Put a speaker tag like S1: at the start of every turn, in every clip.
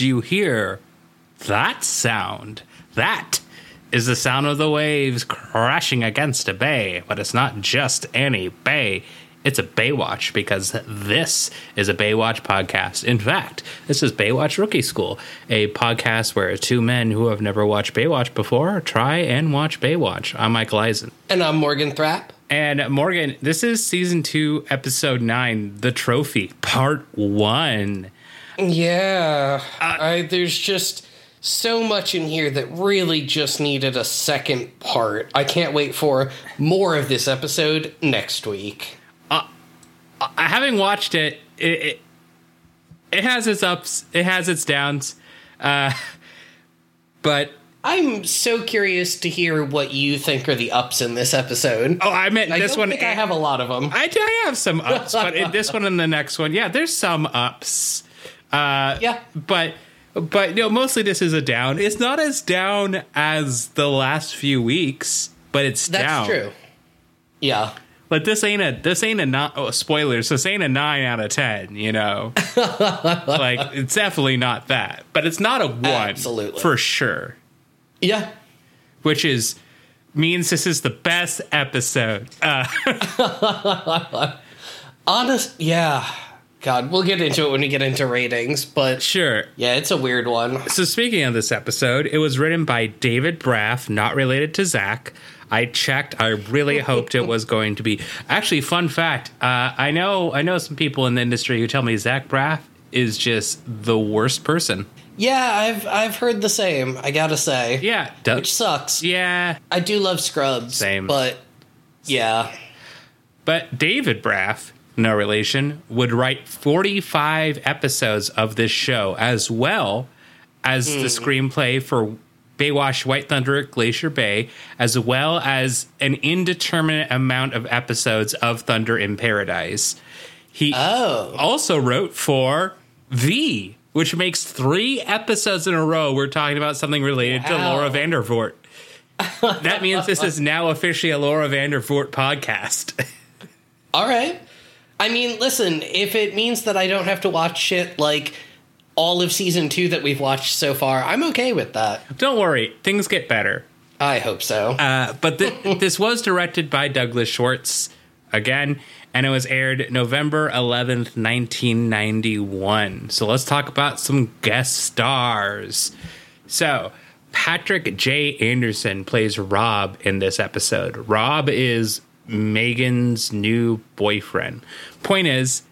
S1: do you hear that sound? That is the sound of the waves crashing against a bay, but it's not just any bay. It's a Baywatch because this is a Baywatch podcast. In fact, this is Baywatch Rookie School, a podcast where two men who have never watched Baywatch before try and watch Baywatch. I'm Michael Eisen.
S2: And I'm Morgan Thrapp.
S1: And Morgan, this is season two, episode nine, The Trophy, part one.
S2: Yeah. Uh, I, there's just so much in here that really just needed a second part. I can't wait for more of this episode next week.
S1: Uh, uh, having watched it, it, it, it has its ups, it has its downs, uh, but
S2: I'm so curious to hear what you think are the ups in this episode.
S1: Oh, I meant this
S2: I
S1: one.
S2: I have a lot of them.
S1: I, I have some ups, but in this one and the next one, yeah, there's some ups. Uh,
S2: yeah,
S1: but but you know, mostly this is a down. It's not as down as the last few weeks, but it's down.
S2: That's
S1: down.
S2: true. Yeah.
S1: But this ain't a this ain't a not oh, spoilers. This ain't a nine out of ten. You know, like it's definitely not that. But it's not a one,
S2: Absolutely.
S1: for sure.
S2: Yeah.
S1: Which is means this is the best episode. Uh,
S2: Honest, yeah. God, we'll get into it when we get into ratings, but
S1: sure.
S2: yeah, it's a weird one.
S1: So speaking of this episode, it was written by David Braff, not related to Zach. I checked. I really hoped it was going to be. Actually, fun fact. Uh, I know. I know some people in the industry who tell me Zach Braff is just the worst person.
S2: Yeah, I've I've heard the same. I gotta say.
S1: Yeah,
S2: which sucks.
S1: Yeah,
S2: I do love Scrubs.
S1: Same,
S2: but yeah.
S1: But David Braff, no relation, would write forty-five episodes of this show as well as mm. the screenplay for Baywatch White Thunder at Glacier Bay, as well as an indeterminate amount of episodes of Thunder in Paradise. He
S2: oh.
S1: also wrote for V, which makes three episodes in a row we're talking about something related wow. to Laura Vandervoort. that means this is now officially a Laura Vandervoort podcast.
S2: All right. I mean, listen, if it means that I don't have to watch shit like all of season two that we've watched so far, I'm okay with that.
S1: Don't worry, things get better.
S2: I hope so.
S1: Uh, but th- this was directed by Douglas Schwartz again, and it was aired November 11th, 1991. So let's talk about some guest stars. So, Patrick J. Anderson plays Rob in this episode. Rob is Megan's new boyfriend. Point is,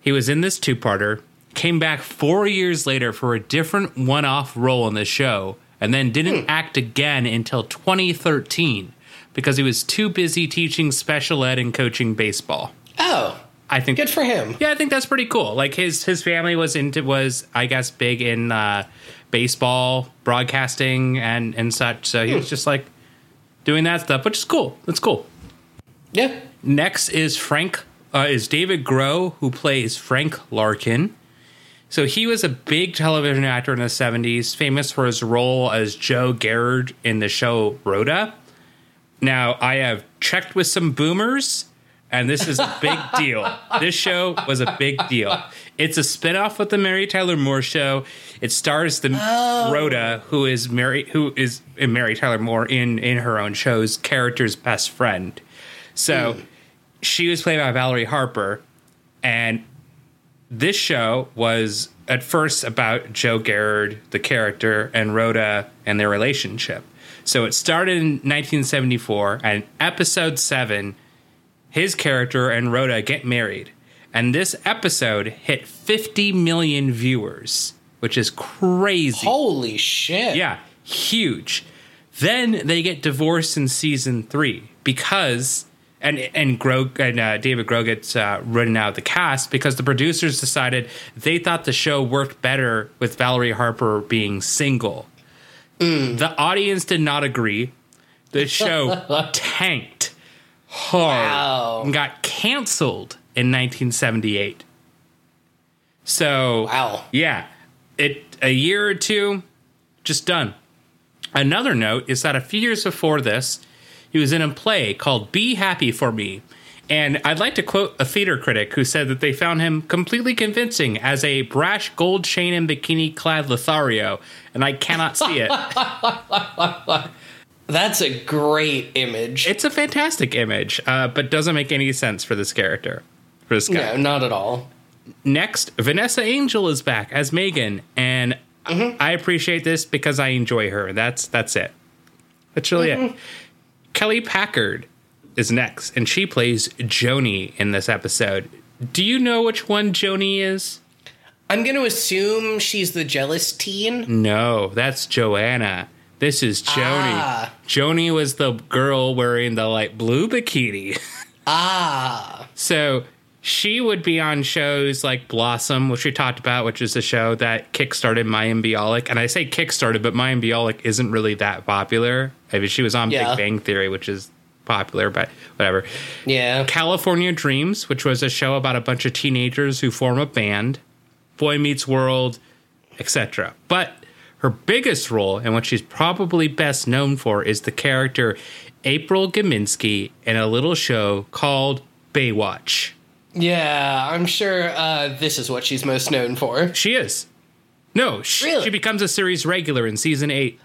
S1: he was in this two parter came back four years later for a different one off role in the show, and then didn't hmm. act again until 2013 because he was too busy teaching special ed and coaching baseball.
S2: Oh.
S1: I think
S2: good for him.
S1: Yeah, I think that's pretty cool. Like his his family was into was I guess big in uh, baseball broadcasting and and such. So he hmm. was just like doing that stuff, which is cool. That's cool.
S2: Yeah.
S1: Next is Frank uh, is David Groh who plays Frank Larkin. So he was a big television actor in the 70s, famous for his role as Joe Gerard in the show Rhoda. Now, I have checked with some boomers, and this is a big deal. This show was a big deal. It's a spinoff of the Mary Tyler Moore show. It stars the oh. Rhoda, who is Mary, who is Mary Tyler Moore in in her own show's character's best friend. So mm. she was played by Valerie Harper, and this show was at first about Joe Gerard, the character, and Rhoda and their relationship. So it started in 1974, and episode seven, his character and Rhoda get married. And this episode hit 50 million viewers, which is crazy.
S2: Holy shit.
S1: Yeah, huge. Then they get divorced in season three because and and Groh and uh, David Groh gets uh, written out of the cast because the producers decided they thought the show worked better with Valerie Harper being single.
S2: Mm.
S1: The audience did not agree. The show tanked hard
S2: wow.
S1: and got canceled in 1978. So
S2: wow,
S1: yeah, it a year or two, just done. Another note is that a few years before this, he was in a play called Be Happy for Me. And I'd like to quote a theater critic who said that they found him completely convincing as a brash gold chain and bikini clad Lothario, and I cannot see it.
S2: That's a great image.
S1: it's a fantastic image, uh, but doesn't make any sense for this character. For this guy.
S2: no, not at all.
S1: Next, Vanessa Angel is back as Megan, and I appreciate this because I enjoy her. That's that's it. That's really it. Kelly Packard is next, and she plays Joni in this episode. Do you know which one Joni is?
S2: I'm going to assume she's the jealous teen.
S1: No, that's Joanna. This is Joni.
S2: Ah.
S1: Joni was the girl wearing the light blue bikini.
S2: Ah.
S1: So she would be on shows like Blossom, which we talked about, which is a show that kickstarted Mayim Bialik. And I say kickstarted, but Mayim Bialik isn't really that popular. I mean, she was on
S2: Yeah.
S1: Big Bang Theory, which is popular, but whatever.
S2: Yeah.
S1: California Dreams, which was a show about a bunch of teenagers who form a band, Boy Meets World, etc. But her biggest role, and what she's probably best known for, is the character April Giminski in a little show called Baywatch.
S2: Yeah, I'm sure uh, this is what she's most known for.
S1: She is. No, she,
S2: Really?
S1: she becomes a series regular in season eight.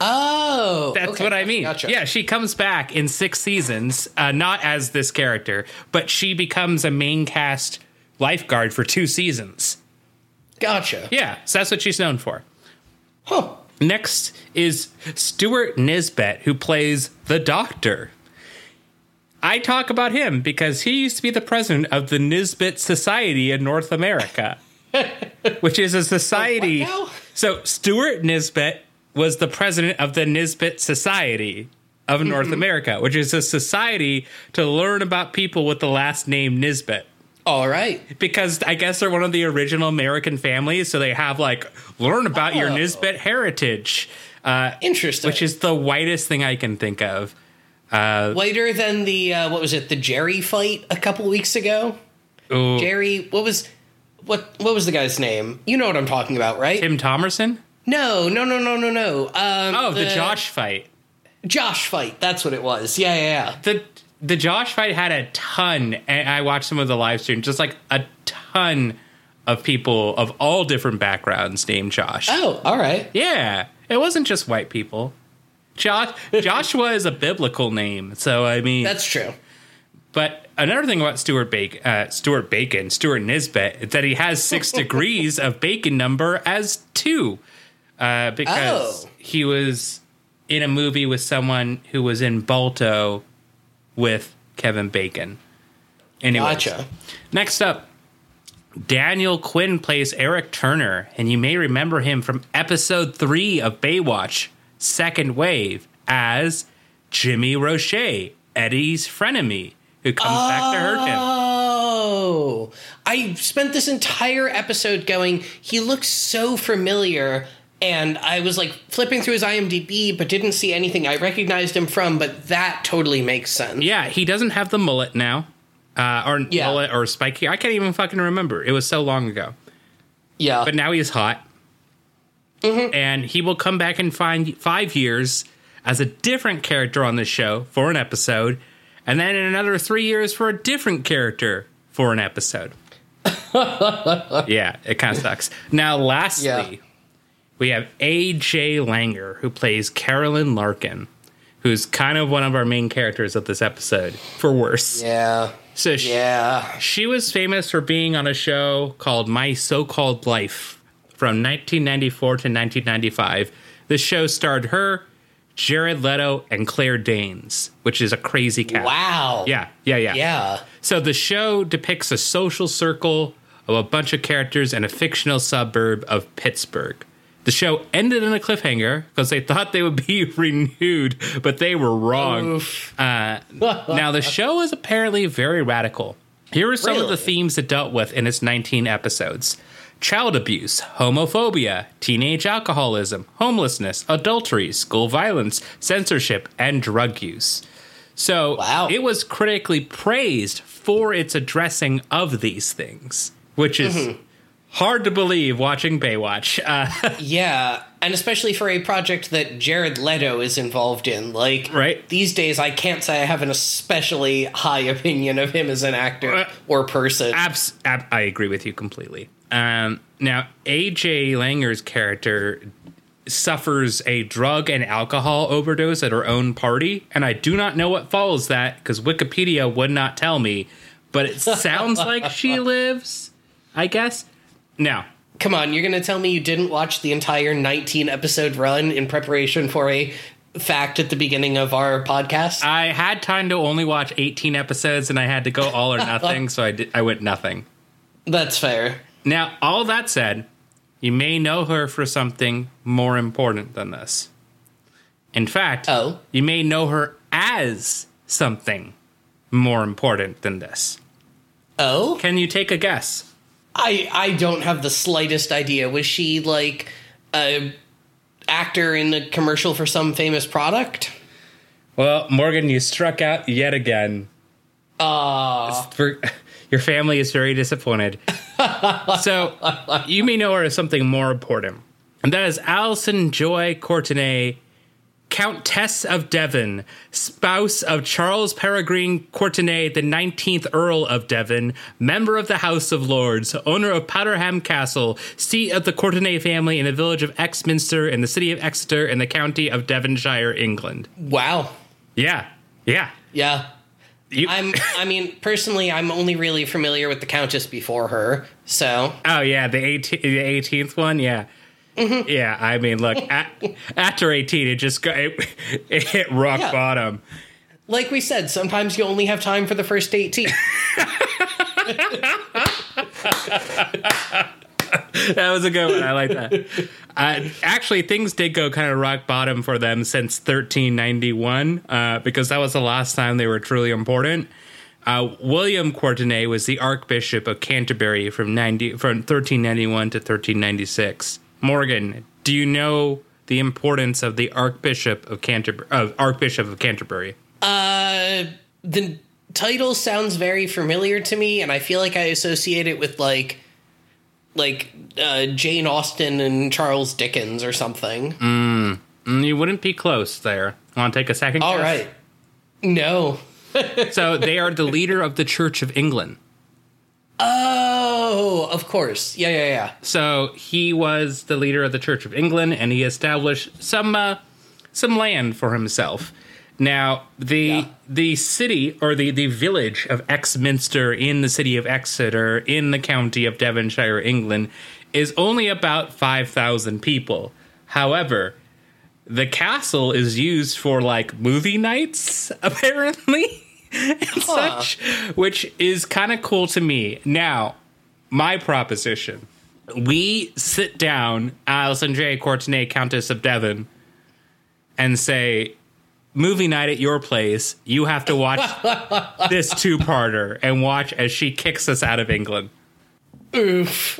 S2: Oh.
S1: That's
S2: okay,
S1: what I mean.
S2: Gotcha.
S1: Yeah, she comes back in six seasons, uh, not as this character, but she becomes a main cast lifeguard for two seasons.
S2: Gotcha.
S1: Yeah, so that's what she's known for.
S2: Huh.
S1: Next is Stuart Nisbet, who plays the Doctor. I talk about him because he used to be the president of the Nisbet Society in North America, which is a society.
S2: Now?
S1: So Stuart Nisbet was the president of the Nisbet Society of
S2: Mm-hmm.
S1: North America, which is a society to learn about people with the last name Nisbet
S2: All right.
S1: because I guess they're one of the original American families, so they have like learn about your
S2: Oh.
S1: Nisbet heritage, uh,
S2: Interesting.
S1: which is the whitest thing I can think of.
S2: whiter than the uh, what was it? The Jerry fight a couple weeks ago.
S1: Ooh,
S2: Jerry, what was what? What was the guy's name? You know what I'm talking about, right?
S1: Tim Thomerson.
S2: No, no, no, no, no, no. Um,
S1: Oh, the, Josh fight.
S2: Josh fight. That's what it was. Yeah, yeah, yeah.
S1: The the Josh fight had a ton, and I watched some of the live stream. Just like a ton of people of all different backgrounds named Josh.
S2: Oh, all right.
S1: Yeah, it wasn't just white people. Josh Joshua is a biblical name, so I mean
S2: That's true.
S1: But another thing about Stuart Bacon, uh, Stuart Bacon, Stuart Nisbet, is that he has six degrees of bacon number as two, uh, because
S2: Oh.
S1: he was in a movie with someone who was in Balto with Kevin Bacon. Anyway,
S2: Gotcha.
S1: next up, Daniel Quinn plays Eric Turner, and you may remember him from episode three of Baywatch, Second Wave, as Jimmy Roche, Eddie's frenemy, who comes back to hurt him.
S2: Oh, I spent this entire episode going. He looks so familiar, and I was like flipping through his IMDb, but didn't see anything I recognized him from. But that totally makes sense.
S1: Yeah, he doesn't have the mullet now, uh, or
S2: Yeah.
S1: mullet or spiky. I can't even fucking remember. It was so long ago.
S2: Yeah,
S1: But now he's hot, and he will come back in find five years as a different character on the show for an episode, and then in another three years for a different character for an episode. yeah, it kind of sucks. Now, lastly,
S2: Yeah.
S1: We have AJ Langer, who plays Carolyn Larkin, who's kind of one of our main characters of this episode, for worse.
S2: yeah,
S1: So she,
S2: yeah.
S1: she was famous for being on a show called My So Called Life from 1994 to 1995. The show starred her, Jared Leto, and Claire Danes, which is a crazy cast.
S2: Wow.
S1: Yeah, yeah, yeah.
S2: Yeah.
S1: So the show depicts a social circle of a bunch of characters in a fictional suburb of Pittsburgh. The show ended in a cliffhanger because they thought they would be renewed, but they were wrong. Uh, now, the show is apparently very radical. Here are some of the themes it dealt with in its 19 episodes child abuse, homophobia, teenage alcoholism, homelessness, adultery, school violence, censorship, and drug use. So
S2: Wow.
S1: it was critically praised for its addressing of these things, which is hard to believe watching Baywatch. Uh,
S2: Yeah, and especially for a project that Jared Leto is involved in. Like,
S1: Right.
S2: these days, I can't say I have an especially high opinion of him as an actor
S1: Uh,
S2: or person.
S1: abs- ab- I agree with you completely. Um, now, AJ Langer's character suffers a drug and alcohol overdose at her own party, and I do not know what follows that because Wikipedia would not tell me, but it sounds like she lives, I guess. Now,
S2: Come on, you're going to tell me you didn't watch the entire 19 episode run in preparation for a fact at the beginning of our podcast?
S1: I had time to only watch 18 episodes and I had to go all or nothing, so I, did, I went nothing.
S2: That's fair.
S1: Now, all that said, you may know her for something more important than this. In fact,
S2: Oh.
S1: you may know her as something more important than this.
S2: Oh?
S1: Can you take a guess?
S2: I I don't have the slightest idea. Was she like a actor in a commercial for some famous product?
S1: Well, Morgan, you struck out yet again.
S2: Ah,
S1: For, your family is very disappointed. so, you may know her as something more important. And that is Allison Joy Courtenay, Countess of Devon, spouse of Charles Peregrine Courtenay, the 19th Earl of Devon, member of the House of Lords, owner of Powderham Castle, seat of the Courtenay family in the village of Exminster in the city of Exeter in the county of Devonshire, England.
S2: wow.
S1: Yeah, yeah.
S2: Yeah.
S1: You,
S2: I'm I mean, personally I'm only really familiar with the Countess before her. So,
S1: Oh yeah, the 18th, the 18th one, yeah. Yeah, I mean, look, at, after 18 it just got it, it hit rock
S2: Yeah.
S1: bottom.
S2: like we said, sometimes you only have time for the first 18.
S1: That was a good one. I like that. Uh, actually, things did go kind of rock bottom for them since 1391, uh, because that was the last time they were truly important. Uh, William Courtenay was the Archbishop of Canterbury from 90 from 1391 to 1396. Morgan, do you know the importance of the Archbishop of Canterbury? Of Archbishop of Canterbury?
S2: Uh, the title sounds very familiar to me, and I feel like I associate it with like, like uh, Jane Austen and Charles Dickens or something.
S1: Mm, You wouldn't be close there. Want to take a second?
S2: All
S1: guess?
S2: right. No.
S1: So they are the leader of the Church of England.
S2: Oh, of course. Yeah, yeah, yeah.
S1: So he was the leader of the Church of England, and he established some uh, some land for himself. Now the
S2: Yeah.
S1: the city or the the village of Exminster in the city of Exeter in the county of Devonshire, England, is only about five thousand people. However, the castle is used for like movie nights apparently and
S2: Huh.
S1: such which is kind of cool to me now my proposition we sit down alison j courtenay countess of devon and say movie night at your place you have to watch this two-parter and watch as she kicks us out of england
S2: Oof.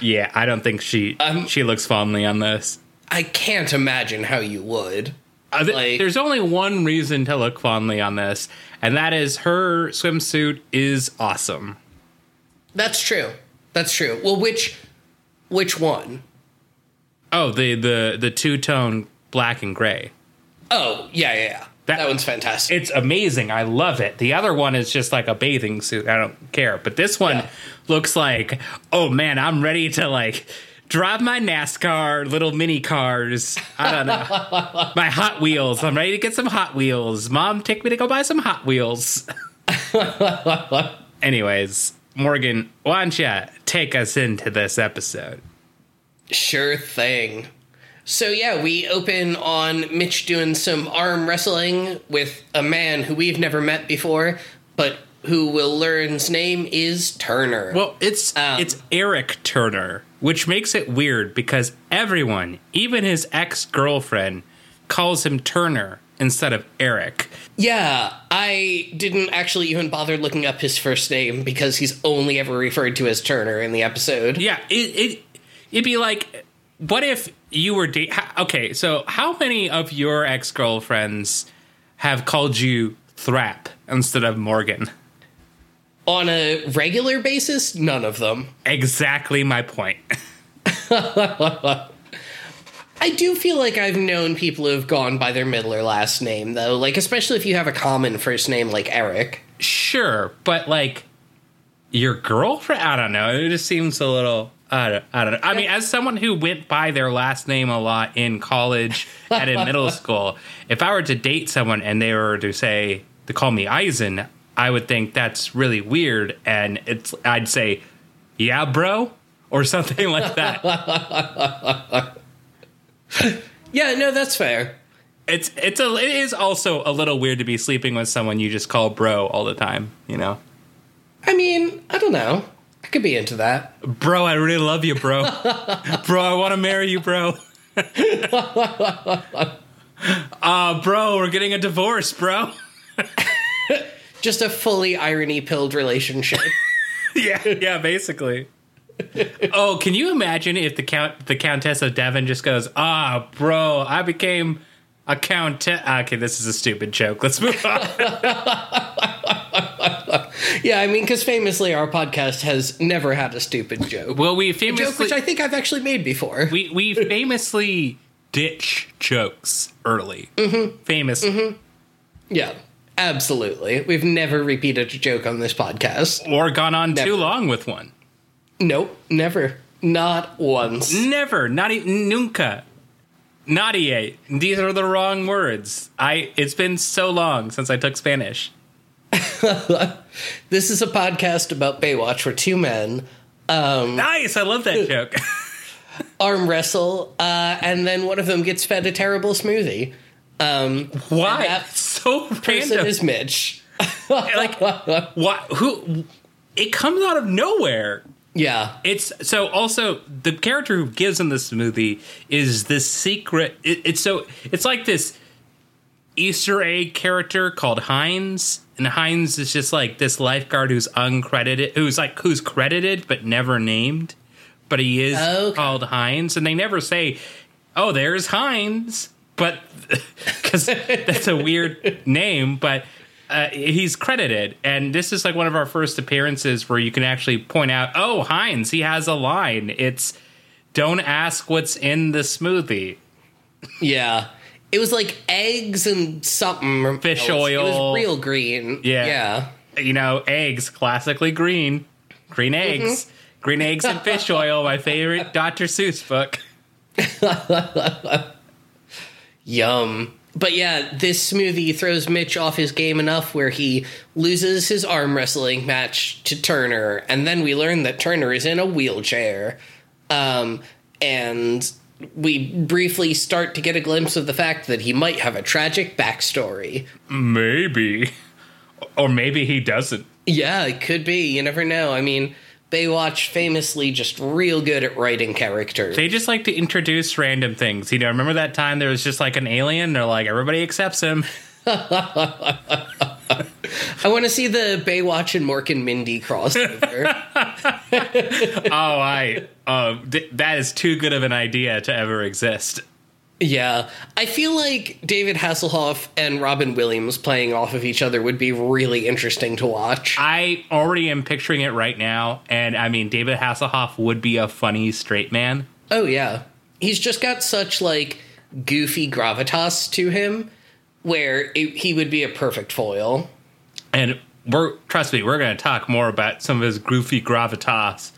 S1: yeah i don't think she
S2: Um,
S1: she looks fondly on this
S2: I can't imagine how you would.
S1: Uh, th-
S2: Like-
S1: there's only one reason to look fondly on this, and that is her swimsuit is awesome.
S2: That's true. That's true. Well, which which one?
S1: Oh, the the the two tone black and gray.
S2: Oh, yeah, yeah, yeah.
S1: That-
S2: That, one's fantastic.
S1: It's amazing. I love it. The other one is just like a bathing suit. I don't care. But this one
S2: Yeah.
S1: looks like, oh man, I'm ready to like drive my NASCAR little mini cars. I don't know. my Hot Wheels. I'm ready to get some Hot Wheels. Mom, take me to go buy some Hot Wheels. Anyways, Morgan, why don't you take us into this episode?
S2: Sure thing. So yeah, we open on Mitch doing some arm wrestling with a man who we've never met before, but who will learn's name is Turner.
S1: Well, it's
S2: Um,
S1: it's Eric Turner, which makes it weird because everyone, even his ex-girlfriend, calls him Turner instead of Eric.
S2: yeah, I didn't actually even bother looking up his first name because he's only ever referred to as Turner in the episode.
S1: Yeah, it, it it'd be like, what if you were da- okay? So, how many of your ex-girlfriends have called you Thrapp instead of Morgan?
S2: On a regular basis, none of them.
S1: Exactly my point.
S2: I do feel like I've known people who have gone by their middle or last name, though. Like, especially if you have a common first name like Eric.
S1: sure, but like your girlfriend, I don't know. It just seems a little. I don't, I don't know. I mean, as someone who went by their last name a lot in college and in middle school, if I were to date someone and they were to say to call me Eisen, I would think that's really weird, and it's I'd say, "Yeah, bro," or something like that.
S2: Yeah, no, that's fair.
S1: it's it's a it is also a little weird to be sleeping with someone you just call bro all the time. You know,
S2: I mean, I don't know. I could be into that.
S1: bro, I really love you, bro. bro, I want to marry you, bro. uh, bro, we're getting a divorce, bro.
S2: Just a fully irony pilled relationship.
S1: yeah, yeah, basically. Oh, can you imagine if the count the Countess of Devon just goes, "Ah, bro, I became a countess." Okay, this is a stupid joke. Let's move on.
S2: yeah, I mean, because famously our podcast has never had a stupid joke.
S1: well, we
S2: A joke
S1: famously
S2: which I think I've actually made before.
S1: we we famously ditch jokes early. Mm-hmm. Famous.
S2: yeah, absolutely. We've never repeated a joke on this podcast.
S1: Or gone on
S2: Never.
S1: too long with one.
S2: Nope, never. Not once.
S1: Never. Not e- nunca. Nadie. These are the wrong words. I. It's been so long since I took Spanish.
S2: This is a podcast about Baywatch where two men um,
S1: Nice. I love that joke.
S2: arm wrestle, uh, and then one of them gets fed a terrible smoothie. Um,
S1: Why?
S2: That
S1: so
S2: person
S1: random.
S2: is Mitch.
S1: like what? Who? It comes out of nowhere.
S2: Yeah,
S1: It's so also the character who gives him the smoothie is this secret. It, it's so it's like this Easter egg character called Heinz, and Heinz is just like this lifeguard who's uncredited, who's like who's credited but never named, but he is
S2: Okay.
S1: called Heinz, and they never say, "Oh, there's Heinz," but because that's a weird name, but. Uh, he's credited, and this is like one of our first appearances where you can actually point out, oh, Heinz, he has a line. It's don't ask what's in the smoothie.
S2: yeah. It was like eggs and something.
S1: Fish
S2: else. It
S1: oil.
S2: was real green.
S1: Yeah.
S2: Yeah.
S1: You know, eggs, classically green. Green eggs. Green eggs and fish oil, my favorite Dr. Seuss book.
S2: Yum. But yeah, this smoothie throws Mitch off his game enough where he loses his arm wrestling match to Turner, and then we learn that Turner is in a wheelchair. Um, and we briefly start to get a glimpse of the fact that he might have a tragic backstory.
S1: Maybe. Or maybe he doesn't.
S2: Yeah, it could be. You never know. I mean, Baywatch famously just real good at writing characters.
S1: They just like to introduce random things. You know, remember that time there was just like an alien? They're like, everybody accepts him.
S2: I want to see the Baywatch and Mork and Mindy crossover.
S1: oh, I. Uh, th- that is too good of an idea to ever exist.
S2: Yeah, I feel like David Hasselhoff and Robin Williams playing off of each other would be really interesting to watch.
S1: I already am picturing it right now, and I mean, David Hasselhoff would be a funny straight man.
S2: Oh yeah, he's just got such like goofy gravitas to him, where it, he would be a perfect foil.
S1: And we're trust me, we're going to talk more about some of his goofy gravitas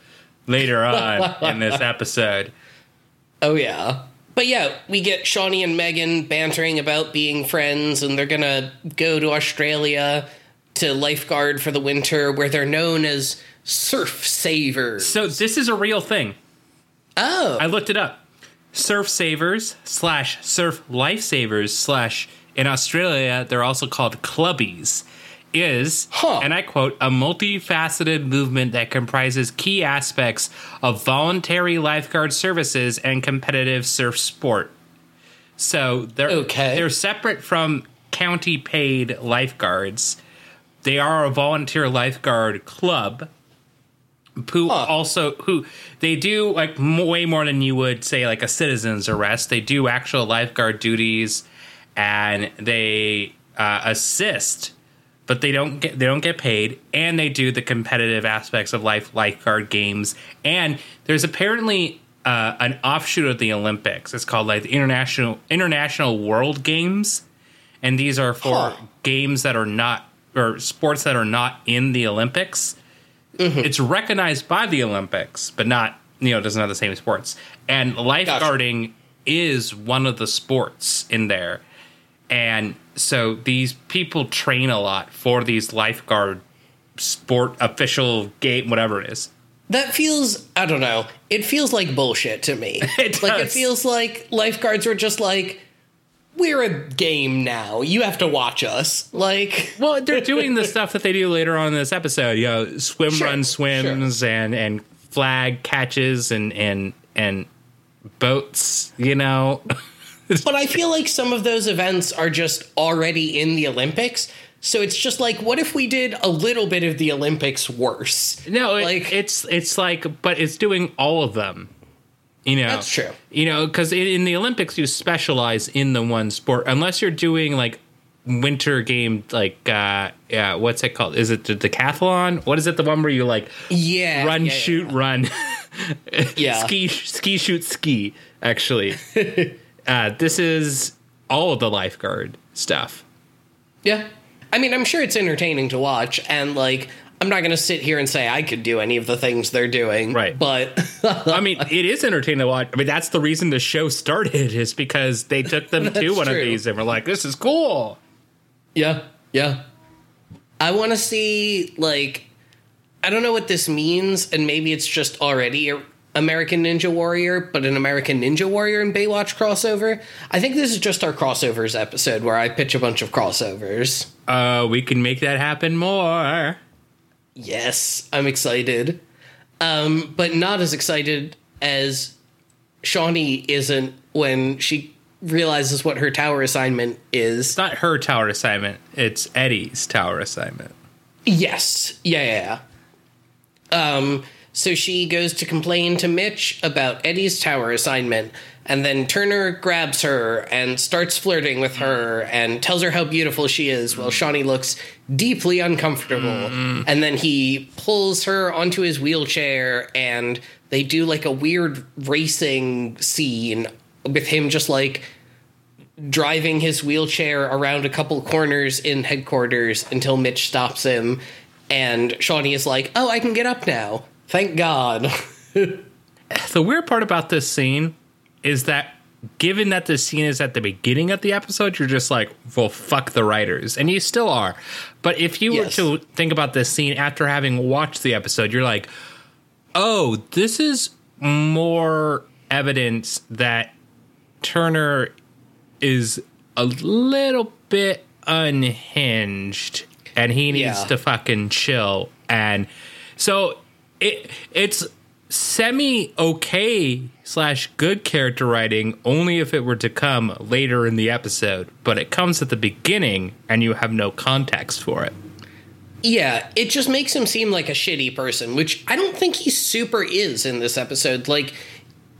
S1: later on in this episode.
S2: Oh yeah. But yeah, we get Shauni and Megan bantering about being friends, and they're gonna go to Australia to lifeguard for the winter, where they're known as surf savers.
S1: So this is a real thing.
S2: Oh,
S1: I looked it up. Surf savers slash surf lifesavers slash in Australia they're also called clubbies. Is
S2: Huh.
S1: and I quote a multifaceted movement that comprises key aspects of voluntary lifeguard services and competitive surf sport. So they're
S2: Okay.
S1: they're separate from county paid lifeguards. They are a volunteer lifeguard club who
S2: Huh.
S1: also who they do like way more than you would say like a citizen's arrest. They do actual lifeguard duties, and they uh, assist but they don't get they don't get paid, and they do the competitive aspects of life lifeguard games. And there's apparently uh, an offshoot of the Olympics. It's called like the international international World Games, and these are for
S2: Huh.
S1: games that are not or sports that are not in the Olympics. It's recognized by the Olympics, but not you know doesn't have the same sports. And lifeguarding is one of the sports in there, and so these people train a lot for these lifeguard sport official game whatever it is.
S2: That feels I don't know. It feels like bullshit to me.
S1: It
S2: Like it feels like lifeguards were just like we're a game now. You have to watch us. Like
S1: Well, they're doing the stuff that they do later on in this episode. You know, swim,
S2: Sure,
S1: run, swims, and and flag catches and and and boats. You know,
S2: But I feel like some of those events are just already in the Olympics. So it's just like, what if we did a little bit of the Olympics worse?
S1: no, it,
S2: Like-
S1: it's it's like, but it's doing all of them. You know,
S2: That's true.
S1: You know, because in, in the Olympics, you specialize in the one sport, unless you're doing like winter game, like uh, yeah, what's it called? Is it the decathlon? What is it? The one where you like
S2: Yeah.
S1: run,
S2: yeah, yeah.
S1: shoot, run.
S2: Yeah.
S1: ski, ski, shoot, ski. Actually, uh, this is all of the lifeguard stuff.
S2: Yeah. I mean, I'm sure it's entertaining to watch, and like, I'm not going to sit here and say I could do any of the things they're doing.
S1: Right.
S2: But
S1: I mean, it is entertaining to watch. I mean, that's the reason the show started is because they took them to one
S2: true.
S1: of these and were like, "This is cool."
S2: yeah, yeah. I want to see, like, I don't know what this means, and maybe it's just already American Ninja Warrior, but an American Ninja Warrior and Baywatch crossover. I think this is just our crossovers episode where I pitch a bunch of crossovers.
S1: Uh, we can make that happen more.
S2: Yes, I'm excited. Um, but not as excited as Shauni isn't when she realizes what her tower assignment is.
S1: It's not her tower assignment; it's Eddie's tower assignment.
S2: Yes. Yeah, yeah, yeah. Um, so she goes to complain to Mitch about Eddie's tower assignment, and then Turner grabs her and starts flirting with her and tells her how beautiful she is while Shauni looks deeply uncomfortable. Mm-hmm. And then he pulls her onto his wheelchair and they do like a weird racing scene with him just like driving his wheelchair around a couple corners in headquarters until Mitch stops him. And Shauni is like, Oh, I can get up now. Thank God.
S1: The weird part about this scene is that, given that the scene is at the beginning of the episode, you're just like, "Well, fuck the writers," and you still are. But if you
S2: Yes.
S1: were to think about this scene after having watched the episode, you're like, "Oh, this is more evidence that Turner is a little bit unhinged and he needs
S2: Yeah.
S1: to fucking chill and so it it's semi okay slash good character writing only if it were to come later in the episode but it comes at the beginning and you have no context for it
S2: yeah, it just makes him seem like a shitty person, which I don't think he super is in this episode. Like,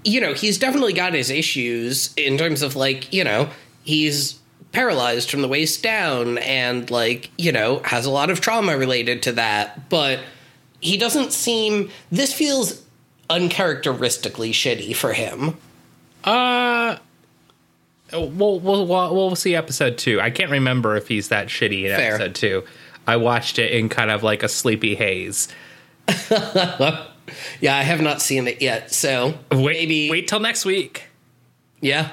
S2: you know, he's definitely got his issues in terms of, like, you know, he's paralyzed from the waist down and, like, you know, has a lot of trauma related to that. But he doesn't seem. This feels uncharacteristically shitty for him.
S1: uh we'll, we'll, we'll, we'll see episode two. I can't remember if he's that shitty in
S2: Fair.
S1: episode two. I watched it in kind of like a sleepy haze.
S2: Yeah, I have not seen it yet, so
S1: Wait,
S2: maybe
S1: wait till next week.
S2: Yeah.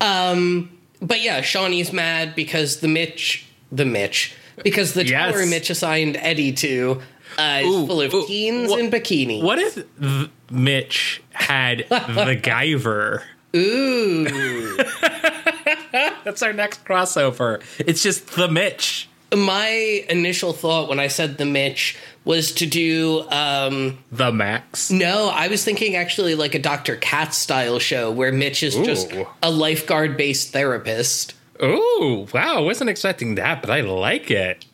S2: Um, but yeah, Shauni's mad because the Mitch, the Mitch, because the
S1: Yes.
S2: tower Mitch assigned Eddie to uh,
S1: Ooh,
S2: full of
S1: ooh,
S2: teens
S1: what-
S2: in bikini.
S1: What if th- Mitch had the Guyver?
S2: Ooh.
S1: That's our next crossover. It's just the Mitch.
S2: My initial thought when I said the Mitch was to do um
S1: The Max.
S2: no, I was thinking actually like a Dr. Katz style show where Mitch is just a lifeguard based therapist.
S1: Ooh, wow. I wasn't expecting that, but I like it.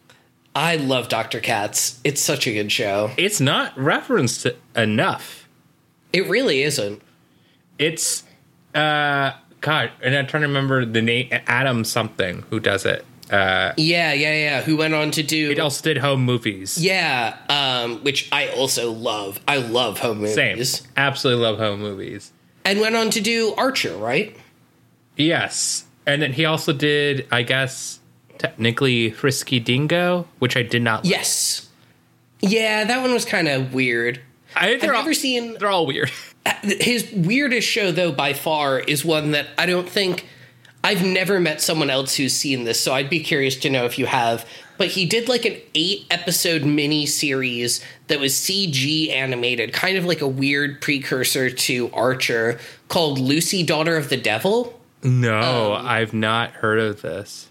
S2: I love Dr. Katz. It's such a good show.
S1: It's not referenced enough.
S2: It really isn't.
S1: It's, uh, God, and I'm trying to remember the name, Adam something who does it.
S2: yeah, yeah, yeah. Who went on to do
S1: It also did home movies.
S2: yeah, um, which I also love. I love home movies.
S1: Same. Absolutely love home movies.
S2: And went on to do Archer, right?
S1: Yes. And then he also did, I guess, technically Frisky Dingo, which I did not like.
S2: Yes. Yeah, that one was kind of weird.
S1: I, all,
S2: never seen
S1: they're all weird.
S2: his weirdest show though by far is one that I don't think I've never met someone else who's seen this, so I'd be curious to know if you have. But he did like an eight episode mini series that was CG animated, kind of like a weird precursor to Archer, called Lucy, Daughter of the Devil.
S1: No,
S2: Um,
S1: I've not heard of this.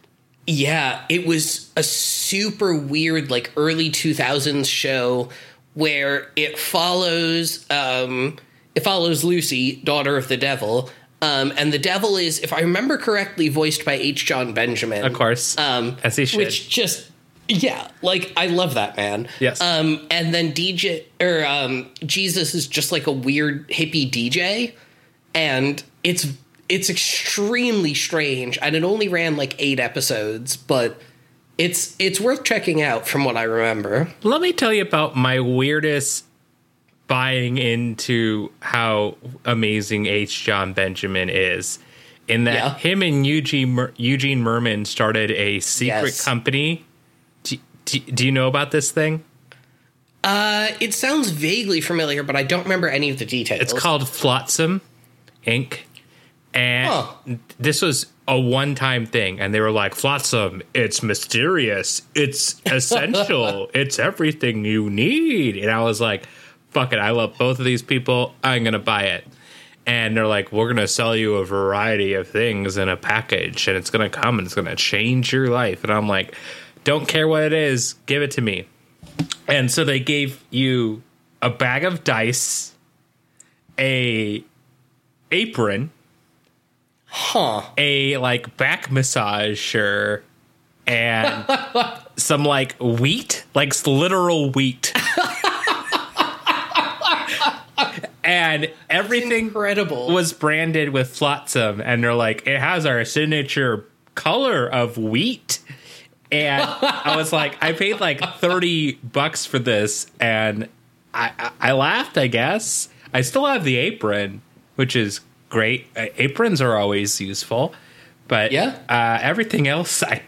S2: Yeah, it was a super weird, like early 2000s show where it follows um it follows Lucy, daughter of the devil. Um, and the devil is, if I remember correctly, voiced by H. Jon Benjamin.
S1: Of course.
S2: Um,
S1: As he should.
S2: Which just, yeah, like I love that man.
S1: Yes.
S2: Um, and then DJ or um, Jesus is just like a weird hippie DJ, and it's it's extremely strange, and it only ran like eight episodes, but it's it's worth checking out from what I remember.
S1: Let me tell you about my weirdest buying into how amazing H. Jon Benjamin is. In that
S2: Yeah.
S1: him and Eugene Mer- Eugene Mirman started a secret
S2: Yes.
S1: company. Do, do, do you know about this thing?
S2: Uh, it sounds vaguely familiar, but I don't remember any of the details.
S1: It's called Flotsam Inc. And
S2: Huh.
S1: this was a one time thing. And they were like, Flotsam, it's mysterious. It's essential. it's everything you need. And I was like, fuck it. I love both of these people. I'm going to buy it. And they're like, we're going to sell you a variety of things in a package. And it's going to come and it's going to change your life. And I'm like, don't care what it is. Give it to me. And so they gave you a bag of dice, a apron,
S2: huh?
S1: a like back massager, and some like wheat, like literal wheat. and everything
S2: Incredible.
S1: was branded with Flotsam, and they're like, it has our signature color of wheat. And I was like, I paid like 30 bucks for this, and I, I, I laughed, I guess. I still have the apron, which is great. Uh, aprons are always useful, but
S2: Yeah.
S1: uh, everything else, I,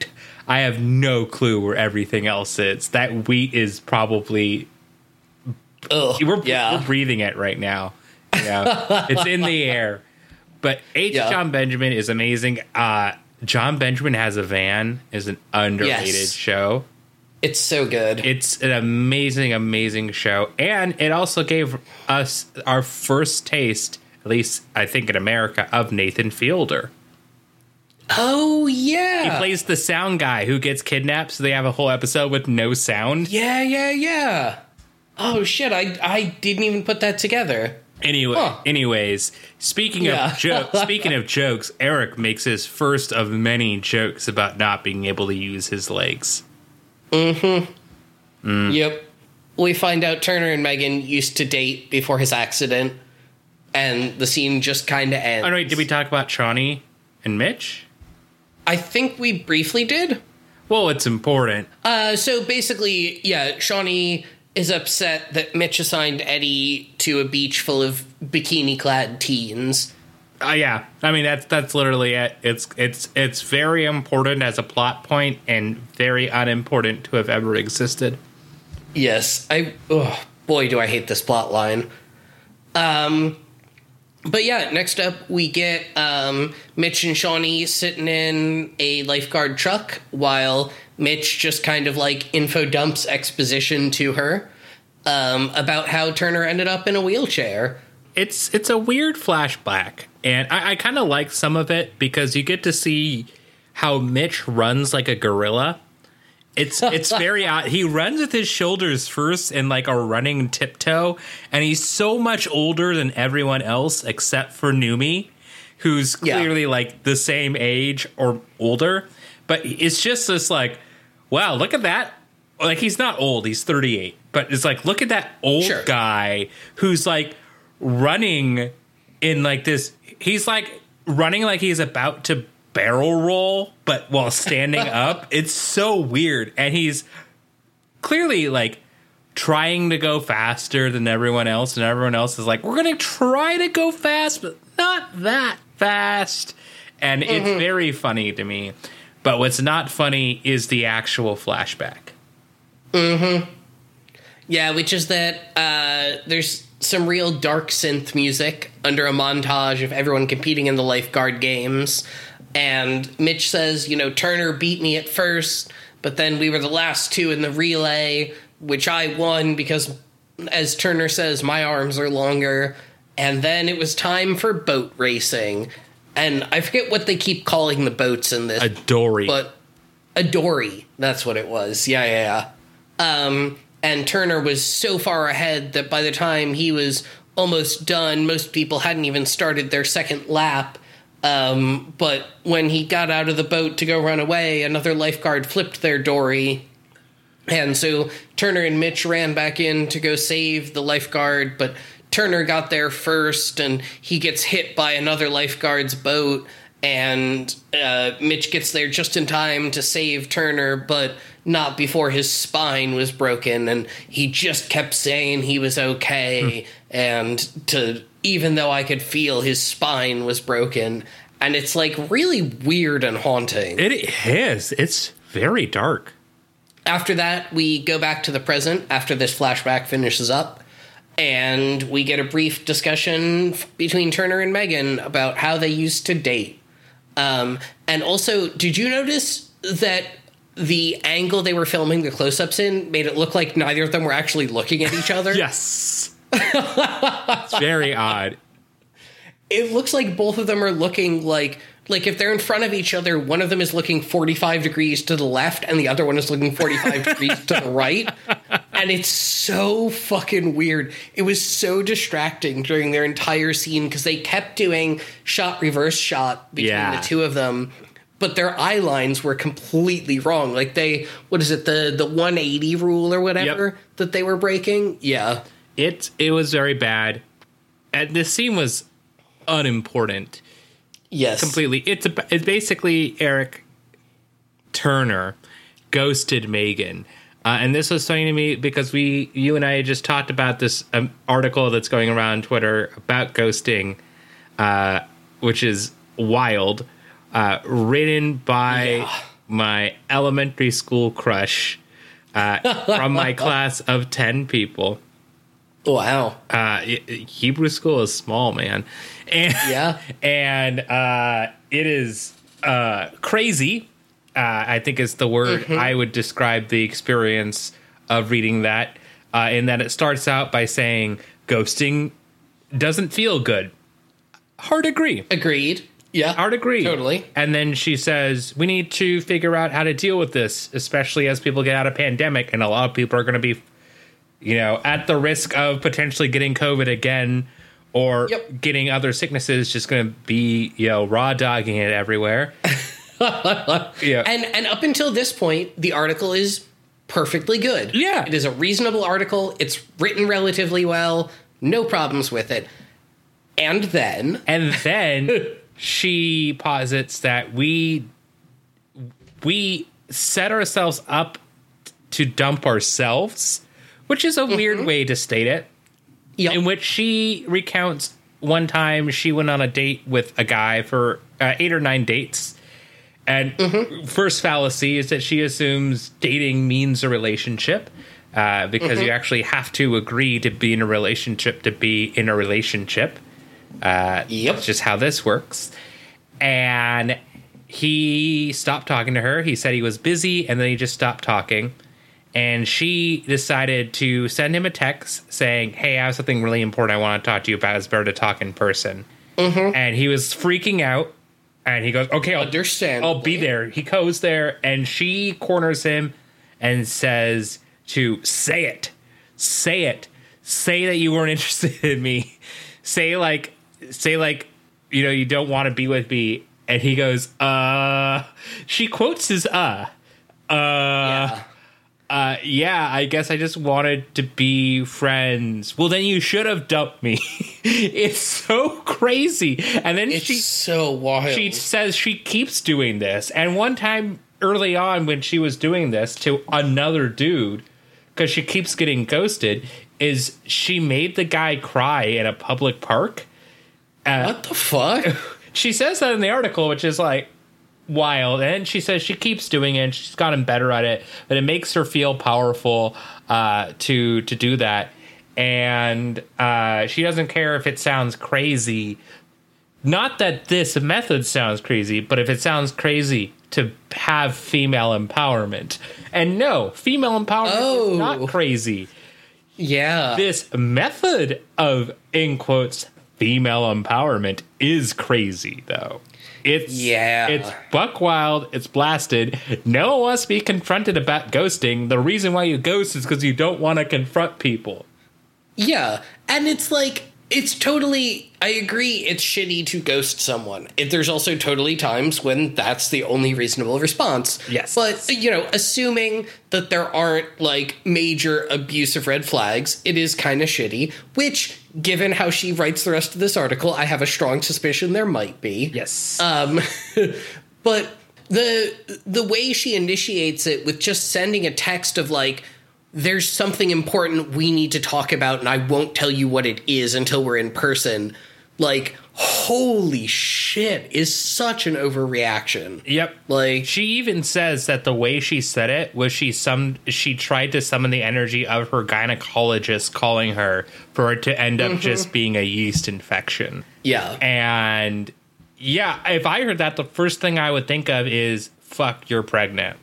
S1: I have no clue where everything else is. That wheat is probably
S2: Ugh,
S1: we're,
S2: yeah.
S1: we're breathing it right now. Yeah, it's in the air. But H.
S2: Yeah.
S1: Jon Benjamin is amazing. Uh, Jon Benjamin has a van is an underrated
S2: Yes.
S1: show.
S2: it's so good.
S1: It's an amazing, amazing show, and it also gave us our first taste, at least I think in America, of Nathan Fielder.
S2: oh yeah, He
S1: plays the sound guy who gets kidnapped, so they have a whole episode with no sound.
S2: yeah, yeah, yeah. Oh shit! I I didn't even put that together.
S1: Anyway,
S2: Huh.
S1: anyways, speaking
S2: Yeah.
S1: of jokes, speaking of jokes, Eric makes his first of many jokes about not being able to use his legs. Mm.
S2: Yep. We find out Turner and Megan used to date before his accident, and the scene just kind of ends.
S1: Oh wait, did we talk about Shauni and Mitch?
S2: I think we briefly did.
S1: Well, it's important.
S2: Uh, so basically, yeah, Shauni is upset that Mitch assigned Eddie to a beach full of bikini-clad teens.
S1: Uh, yeah, I mean that's that's literally it. It's it's it's very important as a plot point and very unimportant to have ever existed.
S2: Yes, I. Oh boy, do I hate this plot line. Um, but yeah, next up we get um, Mitch and Shauni sitting in a lifeguard truck while Mitch just kind of like info dumps exposition to her um, about how Turner ended up in a wheelchair.
S1: It's it's a weird flashback, and I, I kind of like some of it because you get to see how Mitch runs like a gorilla. It's it's very odd. He runs with his shoulders first in like a running tiptoe, and he's so much older than everyone else except for Newmie, who's
S2: Yeah.
S1: clearly like the same age or older. But it's just this like, wow, look at that. Like he's not old; he's thirty eight. But it's like, look at that old
S2: Sure.
S1: guy who's like running in like this. He's like running like he's about to barrel roll, but while standing up. It's so weird. And he's clearly like trying to go faster than everyone else, and everyone else is like, we're going to try to go fast, but not that fast. And it's very funny to me. But what's not funny is the actual flashback. Hmm.
S2: Yeah, which is that uh, there's some real dark synth music under a montage of everyone competing in the lifeguard games. And Mitch says, you know, Turner beat me at first, but then we were the last two in the relay, which I won because, as Turner says, my arms are longer. And then it was time for boat racing. And I forget what they keep calling the boats in this
S1: A dory.
S2: but a dory. That's what it was. Yeah, yeah, yeah. Um, and Turner was so far ahead that by the time he was almost done, most people hadn't even started their second lap. Um, but when he got out of the boat to go run away, another lifeguard flipped their dory. And so Turner and Mitch ran back in to go save the lifeguard, but Turner got there first and he gets hit by another lifeguard's boat. And uh, Mitch gets there just in time to save Turner, but not before his spine was broken. And he just kept saying he was okay. and to even though I could feel his spine was broken. And it's like really weird and haunting.
S1: it is. It's very dark.
S2: After that, we go back to the present after this flashback finishes up, and we get a brief discussion between Turner and Megan about how they used to date. Um, and also, did you notice that the angle they were filming the close ups in made it look like neither of them were actually looking at each other?
S1: Yes. it's very odd.
S2: It looks like both of them are looking like. Like if they're in front of each other, one of them is looking 45 degrees to the left and the other one is looking 45 degrees to the right. And it's so fucking weird. It was so distracting during their entire scene because they kept doing shot reverse shot between
S1: Yeah.
S2: the two of them. But their eye lines were completely wrong. Like they what is it, the the 180 rule or whatever
S1: Yep.
S2: that they were breaking? Yeah.
S1: It it was very bad. And this scene was unimportant.
S2: Yes.
S1: completely. It's a, it's basically Eric Turner ghosted Megan. Uh, and this was funny to me because we, you and I just talked about this um, article that's going around Twitter about ghosting, uh, which is wild, uh, written by
S2: Yeah.
S1: my elementary school crush uh, from my class of 10 people.
S2: Wow.
S1: Uh, it- Hebrew school is small, man. And,
S2: Yeah.
S1: and uh, it is uh, crazy. Uh, I think is the word I would describe the experience of reading that. Uh, in that it starts out by saying ghosting doesn't feel good. Hard agree.
S2: Agreed. Yeah.
S1: Hard agree.
S2: Totally.
S1: And then she says, we need to figure out how to deal with this, especially as people get out of pandemic, and a lot of people are going to be, you know, at the risk of potentially getting COVID again or
S2: Yep.
S1: getting other sicknesses. Just going to be, you know, raw dogging it everywhere. yeah.
S2: And and up until this point, the article is perfectly good.
S1: Yeah.
S2: It is a reasonable article. It's written relatively well. No problems with it. And then
S1: and then she posits that we we set ourselves up to dump ourselves, which is a weird way to state it.
S2: Yep.
S1: in which she recounts one time she went on a date with a guy for uh, eight or nine dates. And first fallacy is that she assumes dating means a relationship uh, because you actually have to agree to be in a relationship to be in a relationship. Uh,
S2: Yep.
S1: That's just how this works. And he stopped talking to her. He said he was busy and then he just stopped talking. And she decided to send him a text saying, Hey, I have something really important I want to talk to you about. It's better to talk in person. And he was freaking out. And he goes, Okay, I'll,
S2: Understandably.
S1: I'll be there. He goes there and she corners him and says to say it. Say it. Say that you weren't interested in me. Say like say like you know you don't want to be with me and he goes uh she quotes his uh uh
S2: yeah.
S1: Uh, yeah, I guess I just wanted to be friends. Well, then you should have dumped me. it's so crazy. And then
S2: It's
S1: she
S2: so wild.
S1: she says she keeps doing this. And one time early on when she was doing this to another dude, because she keeps getting ghosted, is she made the guy cry in a public park. Uh,
S2: what the fuck?
S1: she says that in the article, which is like wild. And she says she keeps doing it. She's gotten better at it, but it makes her feel powerful uh, to to do that. And uh, she doesn't care if it sounds crazy. Not that this method sounds crazy, but if it sounds crazy to have female empowerment. And no, female empowerment
S2: Oh.
S1: is not crazy
S2: Yeah.
S1: this method of in quotes female empowerment is crazy though it's
S2: Yeah.
S1: it's buck wild it's blasted no one wants to be confronted about ghosting the reason why you ghost is because you don't want to confront people
S2: Yeah, and it's like it's totally. I agree. It's shitty to ghost someone. It, there's also totally times when that's the only reasonable response.
S1: Yes.
S2: but you know, assuming that there aren't like major abusive red flags, it is kind of shitty. Which, given how she writes the rest of this article, I have a strong suspicion there might be.
S1: yes
S2: Um, but the the way she initiates it with just sending a text of like there's something important we need to talk about and I won't tell you what it is until we're in person like holy shit is such an overreaction.
S1: Yep.
S2: Like
S1: she even says that the way she said it was she some she tried to summon the energy of her gynecologist calling her for it to end up mm-hmm. just being a yeast infection.
S2: Yeah.
S1: And yeah, if I heard that, the first thing I would think of is fuck, you're pregnant.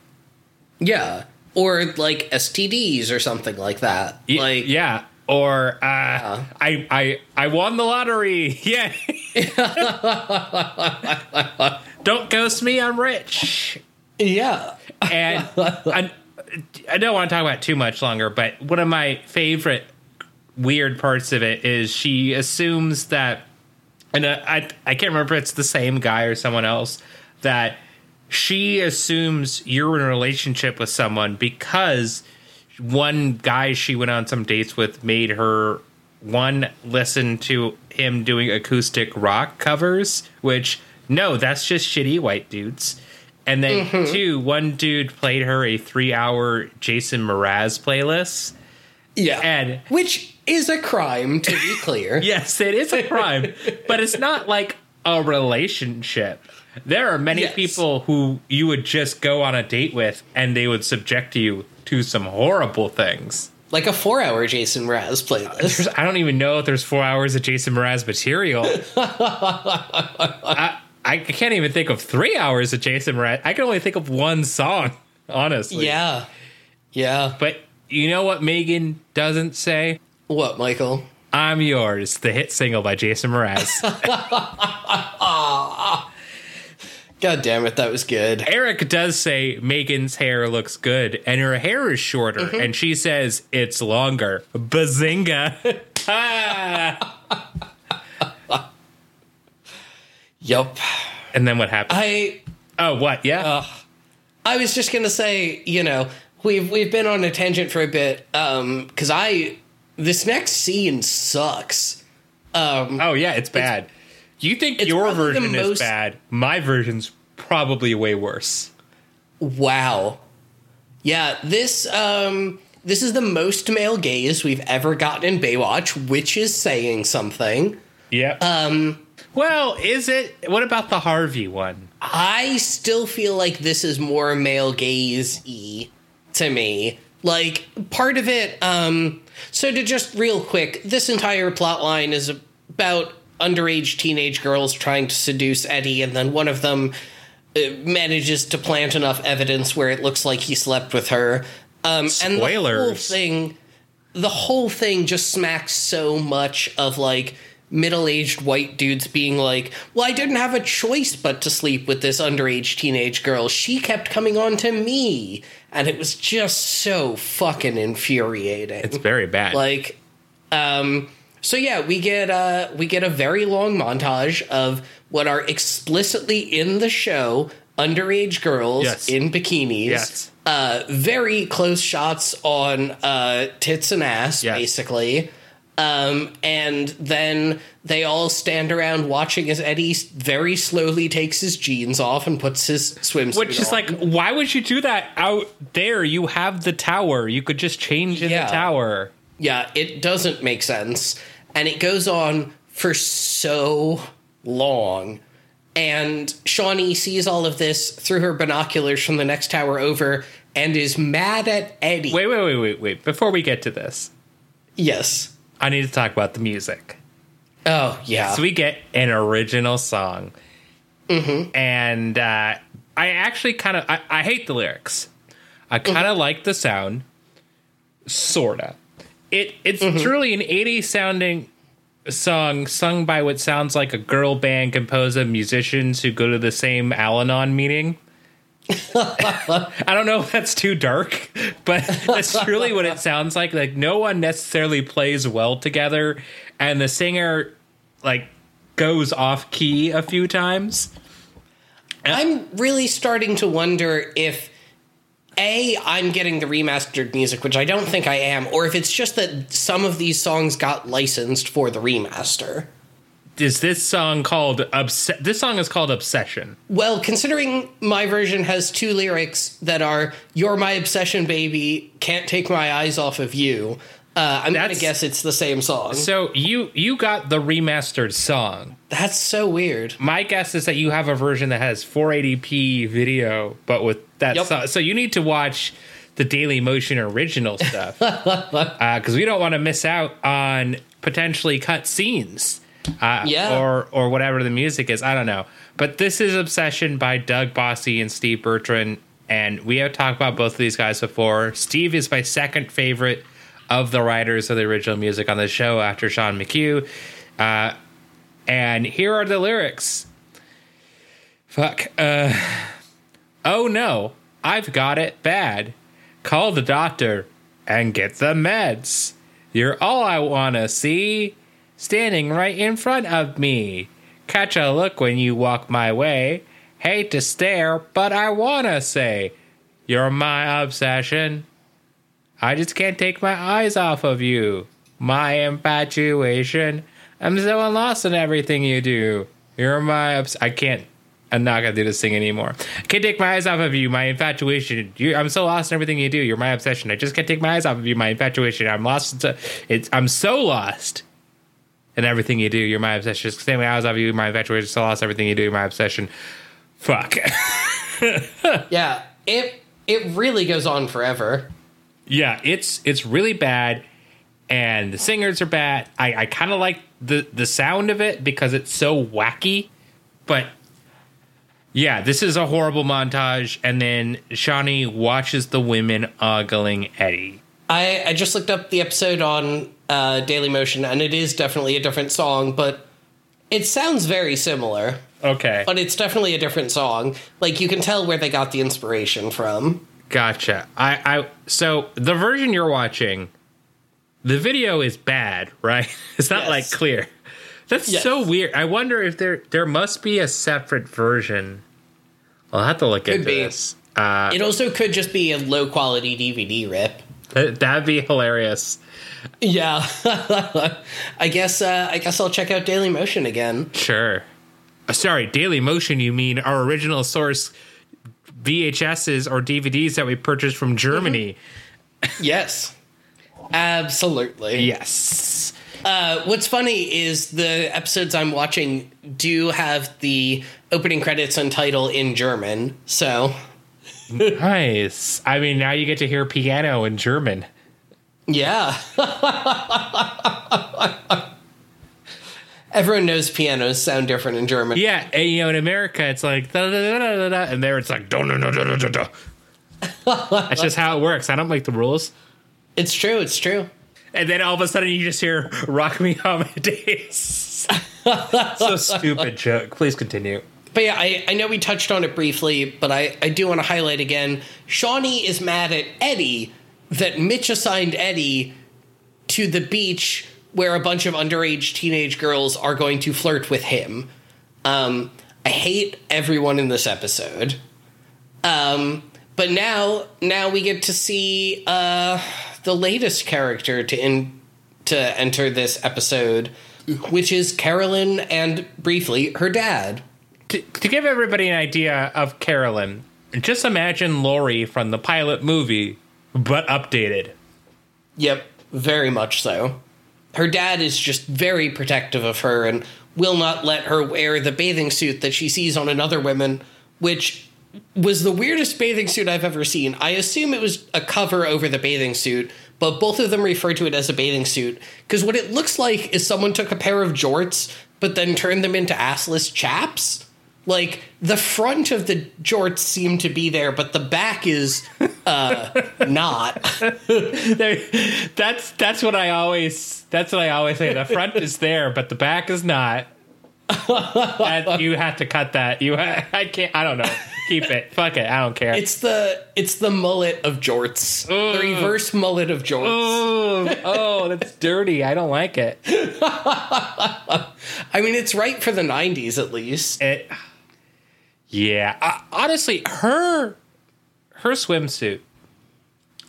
S2: yeah. Or like STDs or something like that.
S1: Y-
S2: like
S1: yeah. Or uh, I I I won the lottery. Yeah. Don't ghost me. I'm rich.
S2: yeah
S1: And I, I don't want to talk about it too much longer, but one of my favorite weird parts of it is she assumes that, and I I can't remember if it's the same guy or someone else that she assumes you're in a relationship with someone because one guy she went on some dates with made her one listen to him doing acoustic rock covers, which no, that's just shitty white dudes. And then mm-hmm. two, one dude played her a three hour Jason Mraz playlist.
S2: yeah
S1: And
S2: which is a crime to be clear
S1: yes, it is a crime, but it's not like a relationship. There are many
S2: Yes.
S1: people who you would just go on a date with and they would subject you to some horrible things.
S2: like a four hour Jason Mraz playlist uh,
S1: There's- I don't even know if there's four hours of Jason Mraz material. I, I can't even think of three hours of Jason Mraz. I can only think of one song, honestly.
S2: Yeah. Yeah.
S1: But you know what Megan doesn't say?
S2: What, Michael?
S1: I'm Yours, the hit single by Jason Mraz.
S2: God damn it, that was good.
S1: Eric does say Megan's hair looks good and her hair is shorter, and she says it's longer. Bazinga. Ah.
S2: Yup.
S1: and then what happened?
S2: I
S1: oh, what? Yeah.
S2: I was just gonna say, you know, we've we've been on a tangent for a bit, um, because I this next scene sucks. Um,
S1: oh, yeah, it's bad. You think
S2: it's
S1: your version is
S2: most-
S1: bad? My version's probably way worse.
S2: wow. Yeah, this um this is the most male gaze we've ever gotten in Baywatch, which is saying something.
S1: Yeah. Um. Well, is it? What about the Harvey one?
S2: I still feel like this is more male gaze y to me. Like part of it, um so to just real quick, this entire plot line is about underage teenage girls trying to seduce Eddie, and then one of them uh, manages to plant enough evidence where it looks like he slept with her. Um and the whole thing the whole thing just smacks so much of like middle-aged white dudes being like, "Well, I didn't have a choice but to sleep with this underage teenage girl. She kept coming on to me." And it was just so fucking infuriating.
S1: It's very bad.
S2: like um so yeah, we get uh we get a very long montage of what are explicitly in the show underage girls
S1: Yes.
S2: in bikinis
S1: Yes.
S2: uh, very close shots on uh, tits and ass,
S1: Yes.
S2: basically. Um, and then they all stand around watching as Eddie very slowly takes his jeans off and puts his swimsuit
S1: Which is
S2: on.
S1: like, why would you do that out there? You have the tower. You could just change in
S2: Yeah.
S1: the tower.
S2: Yeah, it doesn't make sense. And it goes on for so long. And Shauni sees all of this through her binoculars from the next tower over and is mad at Eddie.
S1: Wait, wait, wait, wait, wait. Before we get to this,
S2: Yes.
S1: I need to talk about the music.
S2: Oh, yeah.
S1: So we get an original song. And uh, I actually kind of, I, I hate the lyrics. I kind of like the sound, sorta. It it's mm-hmm. truly an 80s sounding song sung by what sounds like a girl band composed of musicians who go to the same Al-Anon meeting. I don't know if that's too dark, but that's truly what it sounds like. Like no one necessarily plays well together, and the singer like goes off key a few times.
S2: I'm really starting to wonder if A, I'm getting the remastered music, which I don't think I am, or if it's just that some of these songs got licensed for the remaster.
S1: Is this song called Obs- This song is called Obsession.
S2: Well, considering my version has two lyrics that are "You're my obsession, baby, can't take my eyes off of you," uh, I'm gonna guess it's the same song.
S1: So you you got the remastered song.
S2: That's so weird.
S1: My guess is that you have a version that has 480p video, but with that
S2: Yep.
S1: song. So you need to watch the Daily Motion original stuff because we don't want to miss out on potentially cut scenes. Uh,
S2: Yeah.
S1: or or whatever the music is. I don't know. But this is Obsession by Doug Bossy and Steve Bertrand, and we have talked about both of these guys before. Steve is my second favorite of the writers of the original music on the show after Sean McHugh. Uh, and here are the lyrics. Fuck. Uh, oh no, I've got it bad. Call the doctor and get the meds. You're all I wanna see, standing right in front of me. Catch a look when you walk my way. Hate to stare, but I wanna say, you're my obsession. I just can't take my eyes off of you. My infatuation. I'm so lost in everything you do. You're my obs- I can't. I'm not gonna do this thing anymore. I can't take my eyes off of you. My infatuation. You, I'm so lost in everything you do. You're my obsession. I just can't take my eyes off of you. My infatuation. I'm lost. To, it's. I'm so lost in everything you do. You're my obsession. Just take my eyes off of you. My infatuation. So lost in everything you do. You're my obsession. Fuck.
S2: Yeah, it it really goes on forever.
S1: Yeah, it's it's really bad, and the singers are bad. I, I kind of like the the sound of it because it's so wacky, but yeah, this is a horrible montage. And then Shauni watches the women ogling Eddie.
S2: I, I just looked up the episode on uh, Daily Motion, and it is definitely a different song, but it sounds very similar.
S1: Okay,
S2: But it's definitely a different song. Like you can tell where they got the inspiration from.
S1: gotcha. I I so the version you're watching, the video is bad, right? It's not
S2: Yes.
S1: like clear. That's
S2: Yes.
S1: so weird. I wonder if there there must be a separate version. I'll have to look into
S2: be.
S1: this. Uh,
S2: It also could just be a low quality DVD rip.
S1: that- that'd be hilarious.
S2: Yeah, I guess. Uh, I guess I'll check out Daily Motion again.
S1: Sure. Uh, sorry, Daily Motion. You mean our original source VHSs or DVDs that we purchased from Germany?
S2: Yes, absolutely.
S1: Yes.
S2: Uh, what's funny is the episodes I'm watching do have the opening credits and title in German. So
S1: Nice. I mean, now you get to hear piano in German.
S2: yeah, everyone knows pianos sound different in German.
S1: Yeah, and, you know, in America, it's like da da da da da and there it's like da da da da da da. That's just how it works. I don't make the rules.
S2: It's true. It's true.
S1: And then all of a sudden, you just hear "Rock Me Amadeus." so stupid joke. Please continue.
S2: But yeah, I, I know we touched on it briefly, but I, I do want to highlight again. Shauni is mad at Eddie that Mitch assigned Eddie to the beach where a bunch of underage teenage girls are going to flirt with him. Um, I hate everyone in this episode. Um, but now now we get to see uh, the latest character to in to enter this episode, which is Carolyn and briefly her dad.
S1: To, to give everybody an idea of Carolyn, just imagine Lori from the pilot movie, but updated.
S2: Yep, very much so. Her dad is just very protective of her and will not let her wear the bathing suit that she sees on another woman, which was the weirdest bathing suit I've ever seen. I assume it was a cover over the bathing suit, but both of them refer to it as a bathing suit because what it looks like is someone took a pair of jorts but then turned them into assless chaps. Like the front of the jorts seem to be there, but the back is uh, not.
S1: There- that's that's what I always that's what I always say. The front is there, but the back is not. That- you have to cut that. You ha- I can't. I don't know. Keep it. Fuck it. I don't care.
S2: It's the it's the mullet of jorts, the reverse mullet of jorts.
S1: oh, oh, that's dirty. I don't like it.
S2: I mean, it's right for the '90s at least.
S1: It, yeah, uh, honestly, her her swimsuit,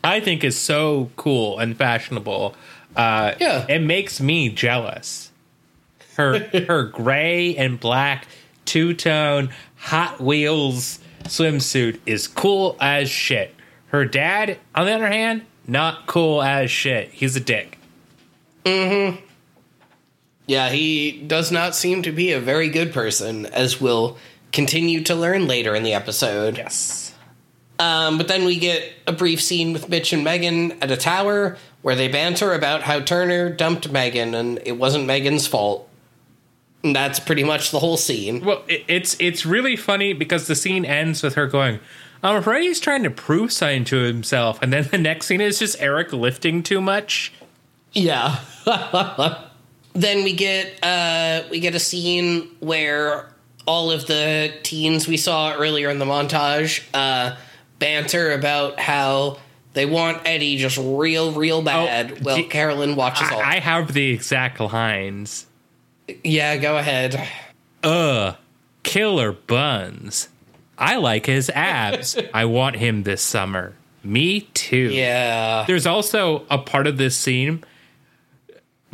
S1: I think, is so cool and fashionable. Uh,
S2: Yeah.
S1: it makes me jealous. Her her gray and black two tone Hot Wheels swimsuit is cool as shit. Her dad, on the other hand, not cool as shit. He's a dick. Mm hmm.
S2: Yeah, he does not seem to be a very good person, as we'll continue to learn later in the episode.
S1: Yes.
S2: Um, but then we get a brief scene with Mitch and Megan at a tower where they banter about how Turner dumped Megan and it wasn't Megan's fault. And that's pretty much the whole scene.
S1: Well, it, it's it's really funny because the scene ends with her going, "I'm afraid he's trying to prove something to himself," and then the next scene is just Eric lifting too much.
S2: Yeah. then we get uh we get a scene where all of the teens we saw earlier in the montage uh banter about how they want Eddie just real real bad.
S1: Oh,
S2: well,
S1: d-
S2: Carolyn watches all.
S1: I, I have the exact lines.
S2: Yeah, go ahead.
S1: Ugh, killer buns. I like his abs. I want him this summer. Me too.
S2: Yeah.
S1: There's also a part of this scene.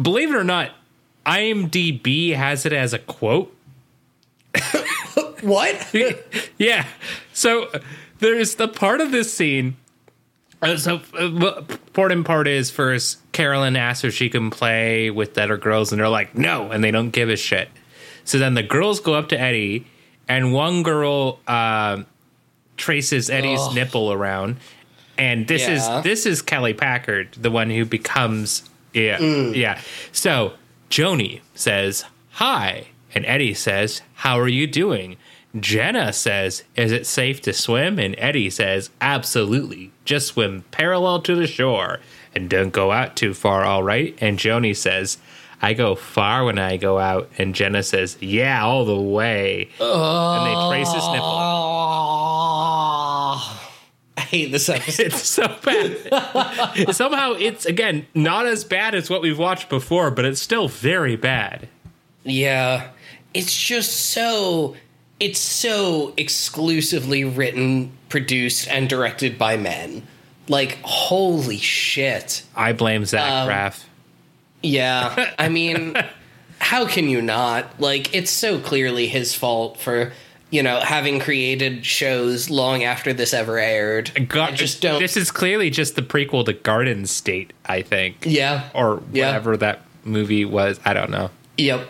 S1: Believe it or not, IMDb has it as a quote.
S2: What?
S1: yeah. So there's the part of this scene. Uh, So uh, important part is first Carolyn asks if she can play with the other girls, and they're like, no, and they don't give a shit. So then the girls go up to Eddie, and one girl uh, traces Eddie's
S2: Ugh.
S1: nipple around, and this
S2: Yeah.
S1: is this is Kelly Packard, the one who becomes yeah yeah. So Joni says hi, and Eddie says, "How are you doing?" Jenna says, "Is it safe to swim?" And Eddie says, "Absolutely. Just swim parallel to the shore and don't go out too far, all right?" And Joni says, "I go far when I go out." And Jenna says, "Yeah, all the way." and they trace his nipple.
S2: I hate this episode.
S1: It's so bad. Somehow it's again not as bad as what we've watched before, but it's still very bad.
S2: Yeah. It's just so it's so exclusively written, produced, and directed by men. Like, holy shit.
S1: I blame Zach
S2: Um,
S1: Braff.
S2: Yeah. I mean, how can you not? Like, it's so clearly his fault for, you know, having created shows long after this ever aired.
S1: Gar-
S2: I just don't.
S1: This is clearly just the prequel to Garden State, I think,
S2: yeah.
S1: or
S2: Yeah.
S1: whatever that movie was. I don't know.
S2: Yep.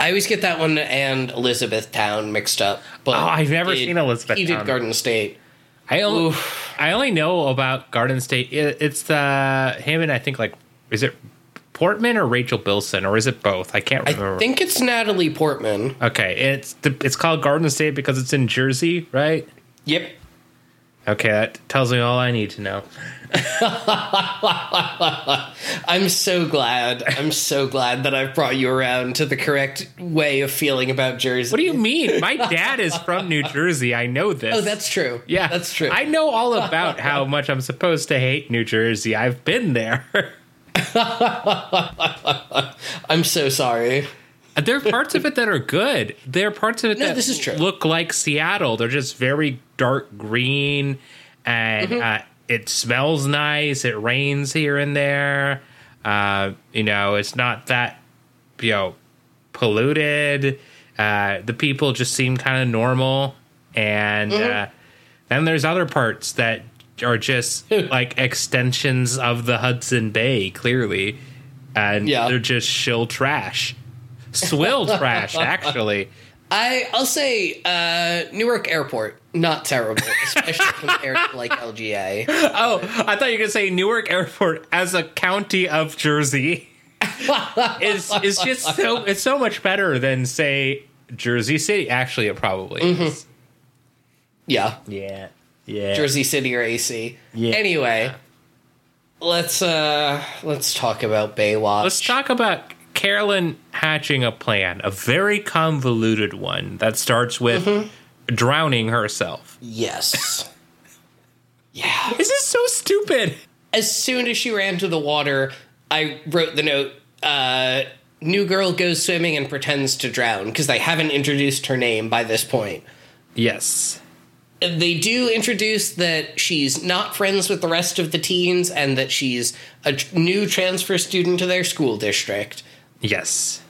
S2: I always get that one and Elizabethtown mixed up. But
S1: Oh, I've never
S2: he
S1: seen Elizabeth
S2: He did Garden State.
S1: I only,
S2: Oof.
S1: I only know about Garden State. It, it's the him and I think like is it Portman or Rachel Bilson or is it both? I can't remember.
S2: I think it's Natalie Portman.
S1: okay, it's the, it's called Garden State because it's in Jersey, right?
S2: Yep.
S1: Okay, that tells me all I need to know.
S2: I'm so glad. I'm so glad that I've brought you around to the correct way of feeling about Jersey.
S1: What do you mean? My dad is from New Jersey. I know this.
S2: Oh, that's true.
S1: yeah,
S2: that's true.
S1: I know all about how much I'm supposed to hate New Jersey. I've been there.
S2: I'm so sorry.
S1: there are parts of it that are good. There are parts of it
S2: No,
S1: that
S2: this is true.
S1: look like Seattle. They're just very dark green and uh, it smells nice. It rains here and there. Uh, you know, it's not that you know polluted. Uh, the people just seem kind of normal, and uh, then there's other parts that are just like extensions of the Hudson Bay, clearly, and
S2: Yeah.
S1: they're just shill trash, swill trash, actually.
S2: I I'll say uh, Newark Airport not terrible, especially compared to like LGA.
S1: Oh, I thought you were gonna say Newark Airport as a county of Jersey is is just so it's so much better than say Jersey City. Actually, it probably is.
S2: Yeah,
S1: Yeah, yeah.
S2: Jersey City or AC.
S1: Yeah.
S2: Anyway, let's uh let's talk about Baywatch.
S1: Let's talk about Carolyn hatching a plan, a very convoluted one that starts with drowning herself.
S2: Yes. yeah.
S1: This is so stupid.
S2: As soon as she ran to the water, I wrote the note. Uh, new girl goes swimming and pretends to drown because they haven't introduced her name by this point.
S1: Yes.
S2: they do introduce that she's not friends with the rest of the teens and that she's a new transfer student to their school district.
S1: Yes.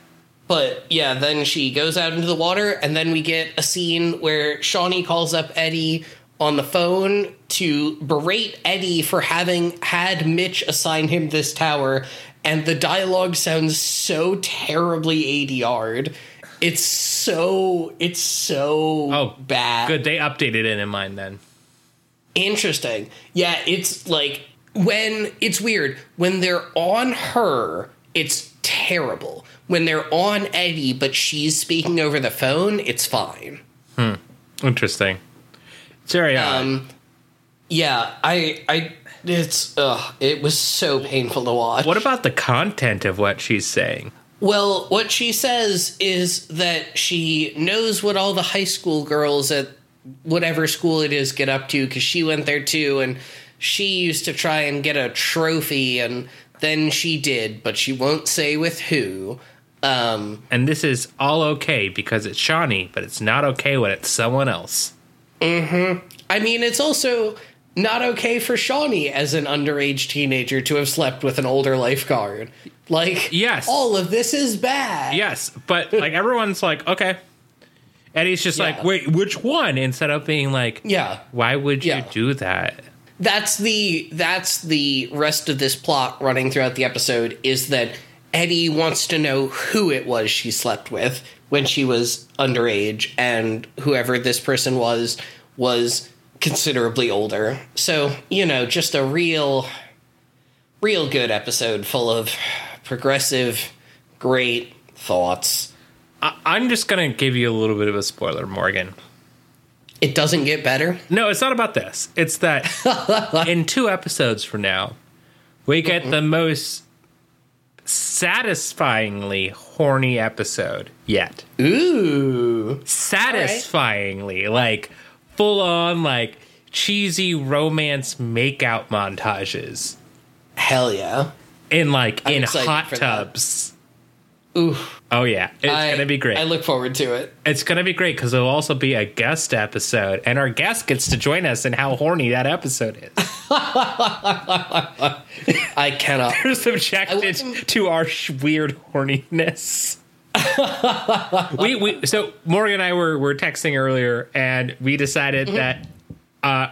S2: But yeah, then she goes out into the water, and then we get a scene where Shauni calls up Eddie on the phone to berate Eddie for having had Mitch assign him this tower, and the dialogue sounds so terribly ADR'd. It's so it's so
S1: Oh,
S2: bad.
S1: Good. They updated it in mine then.
S2: Interesting. Yeah, it's like when it's weird when they're on her, it's terrible. When they're on Eddie, but she's speaking over the phone, it's fine. Hmm.
S1: Interesting. It's very odd.
S2: Um, yeah, I, I, it's, ugh, it was so painful to watch.
S1: What about the content of what she's saying?
S2: Well, what she says is that she knows what all the high school girls at whatever school it is get up to because she went there too, and she used to try and get a trophy, and then she did, but she won't say with who. Um,
S1: And this is all okay because it's Shauni, but it's not okay when it's someone else.
S2: I mean, it's also not okay for Shauni as an underage teenager to have slept with an older lifeguard. Like,
S1: Yes.
S2: all of this is bad.
S1: Yes, but like everyone's like, okay. Eddie's just
S2: Yeah.
S1: like, wait, which one? Instead of being like,
S2: Yeah.
S1: why would you
S2: Yeah.
S1: do that?
S2: that's the that's the rest of this plot running throughout the episode is that Eddie wants to know who it was she slept with when she was underage and whoever this person was was considerably older. So, you know, just a real real good episode full of progressive great thoughts.
S1: I- I'm just gonna give you a little bit of a spoiler, Morgan.
S2: It doesn't get better.
S1: No, it's not about this. It's that in two episodes from now, we get the most satisfyingly horny episode yet.
S2: Ooh.
S1: Satisfyingly, like full on, like cheesy romance makeout montages
S2: Hell yeah.
S1: in like
S2: I'm
S1: in hot
S2: that.
S1: tubs.
S2: Ooh.
S1: Oh yeah, it's
S2: I-
S1: gonna be great.
S2: I look forward to it.
S1: it's gonna be great because it'll also be a guest episode, and our guest gets to join us in how horny that episode is.
S2: I cannot.
S1: They're subjected
S2: wouldn't-
S1: to our sh- weird horniness. we, we so Morgan and I were were texting earlier, and we decided that uh,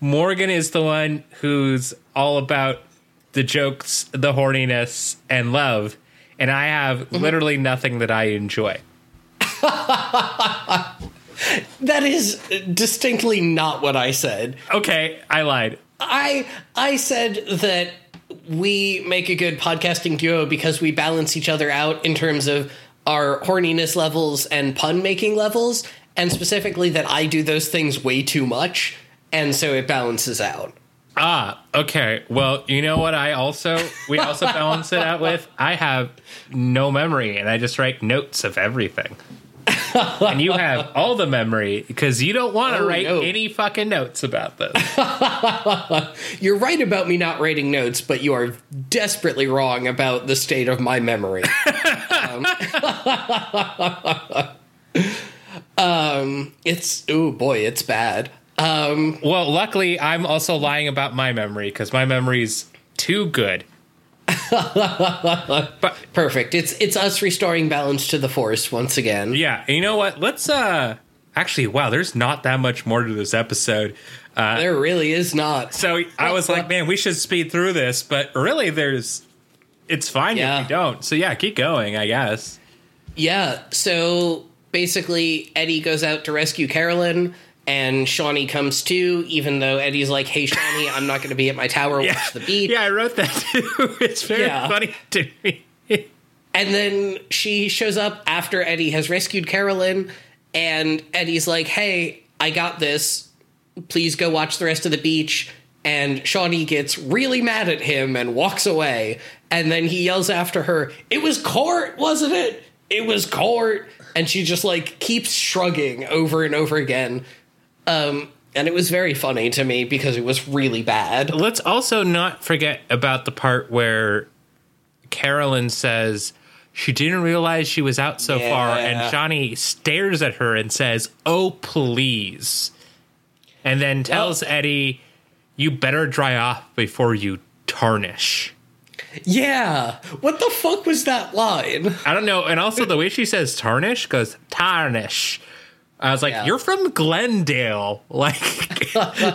S1: Morgan is the one who's all about the jokes, the horniness, and love, and I have literally nothing that I enjoy.
S2: That is distinctly not what I said.
S1: Okay, I lied.
S2: I I said that we make a good podcasting duo because we balance each other out in terms of our horniness levels and pun making levels, and specifically that I do those things way too much, and so it balances out.
S1: Ah, okay. Well, you know what? I also we also balance it out with. I have no memory, and I just write notes of everything. And you have all the memory because you don't want to
S2: Oh,
S1: write
S2: no.
S1: any fucking notes about this.
S2: You're right about me not writing notes, but you are desperately wrong about the state of my memory. um, um, it's oh boy, it's bad.
S1: Well, luckily, I'm also lying about my memory because my memory's too good. but
S2: Perfect. It's it's us restoring balance to the force once again.
S1: yeah, you know what? Let's uh actually, wow, there's not that much more to this episode. Uh,
S2: There really is not.
S1: so I was like, man, we should speed through this, but really, there's it's fine
S2: Yeah.
S1: if we don't. So yeah, keep going, I guess.
S2: Yeah. So basically, Eddie goes out to rescue Carolyn, and Shauni comes too. Even though Eddie's like, "Hey, Shauni, I'm not going to be at my tower.
S1: Yeah,
S2: Watch the beat."
S1: yeah, I wrote that too. It's very
S2: Yeah.
S1: funny to me.
S2: And then she shows up after Eddie has rescued Carolyn, and Eddie's like, "Hey, I got this. Please go watch the rest of the beach." And Shauni gets really mad at him and walks away. And then he yells after her, "It was court, wasn't it? It was court." And she just like keeps shrugging over and over again. Um, and it was very funny to me because it was really bad.
S1: Let's also not forget about the part where Carolyn says she didn't realize she was out so far, and Johnny stares at her and says, "Oh, please," and then tells Eddie, "You better dry off before you tarnish."
S2: Yeah. What the fuck was that line?
S1: I don't know, and also the way she says tarnish goes tarnish. I was like,
S2: Yeah.
S1: "You're from Glendale, like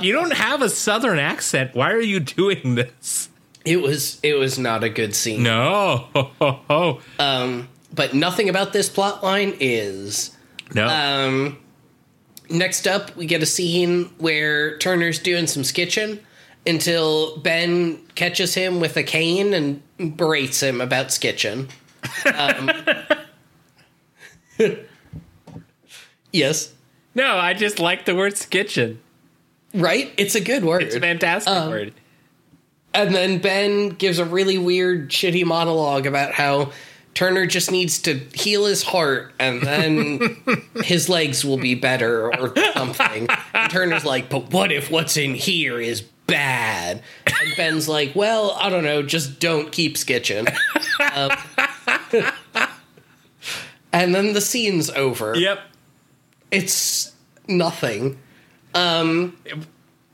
S1: you don't have a southern accent. Why are you doing this?"
S2: It was it was not a good scene.
S1: No,
S2: Um, but nothing about this plot line is.
S1: no.
S2: Um, next up, we get a scene where Turner's doing some sketching until Ben catches him with a cane and berates him about sketching. Um, yes,
S1: No, I just like the word skitchin.
S2: right? It's a good word.
S1: It's a fantastic word.
S2: And then Ben gives a really weird, shitty monologue about how Turner just needs to heal his heart and then his legs will be better or something. And Turner's like, but what if what's in here is bad? And Ben's like, well, I don't know, just don't keep skitching. Um, and then the scene's over.
S1: Yep.
S2: It's nothing.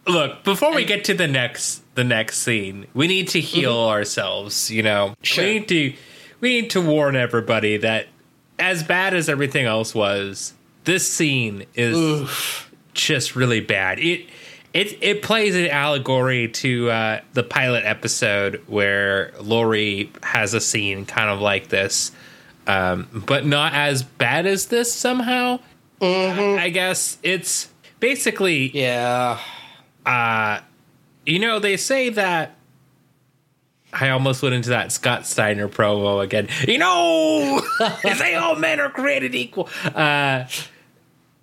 S1: Look, before we get to the next the next scene, we need to heal ourselves, you know.
S2: Sure.
S1: We need to we need to warn everybody that as bad as everything else was, this scene is just really bad. It it it plays an allegory to uh, the pilot episode where Lori has a scene kind of like this, um, but not as bad as this somehow. I guess it's basically
S2: Yeah.
S1: Uh, you know, they say that. I almost went into that Scott Steiner promo again. You know, they say all men are created equal. Uh,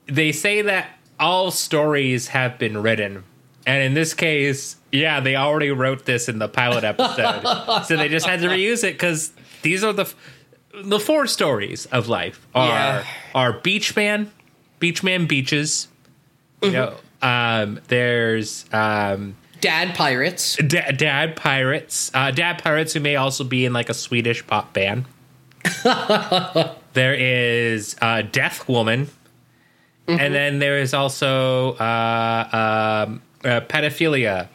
S1: they say that all stories have been written. And in this case, yeah, they already wrote this in the pilot episode. so they just had to reuse it because these are the f- the four stories of life are
S2: Yeah.
S1: are Beachman, Beachman beaches. You know, um, there's um,
S2: Dad pirates.
S1: Da- Dad Pirates. Uh, Dad Pirates, who may also be in like a Swedish pop band. there is uh, Death Woman. And then there is also uh, um, uh, pedophilia.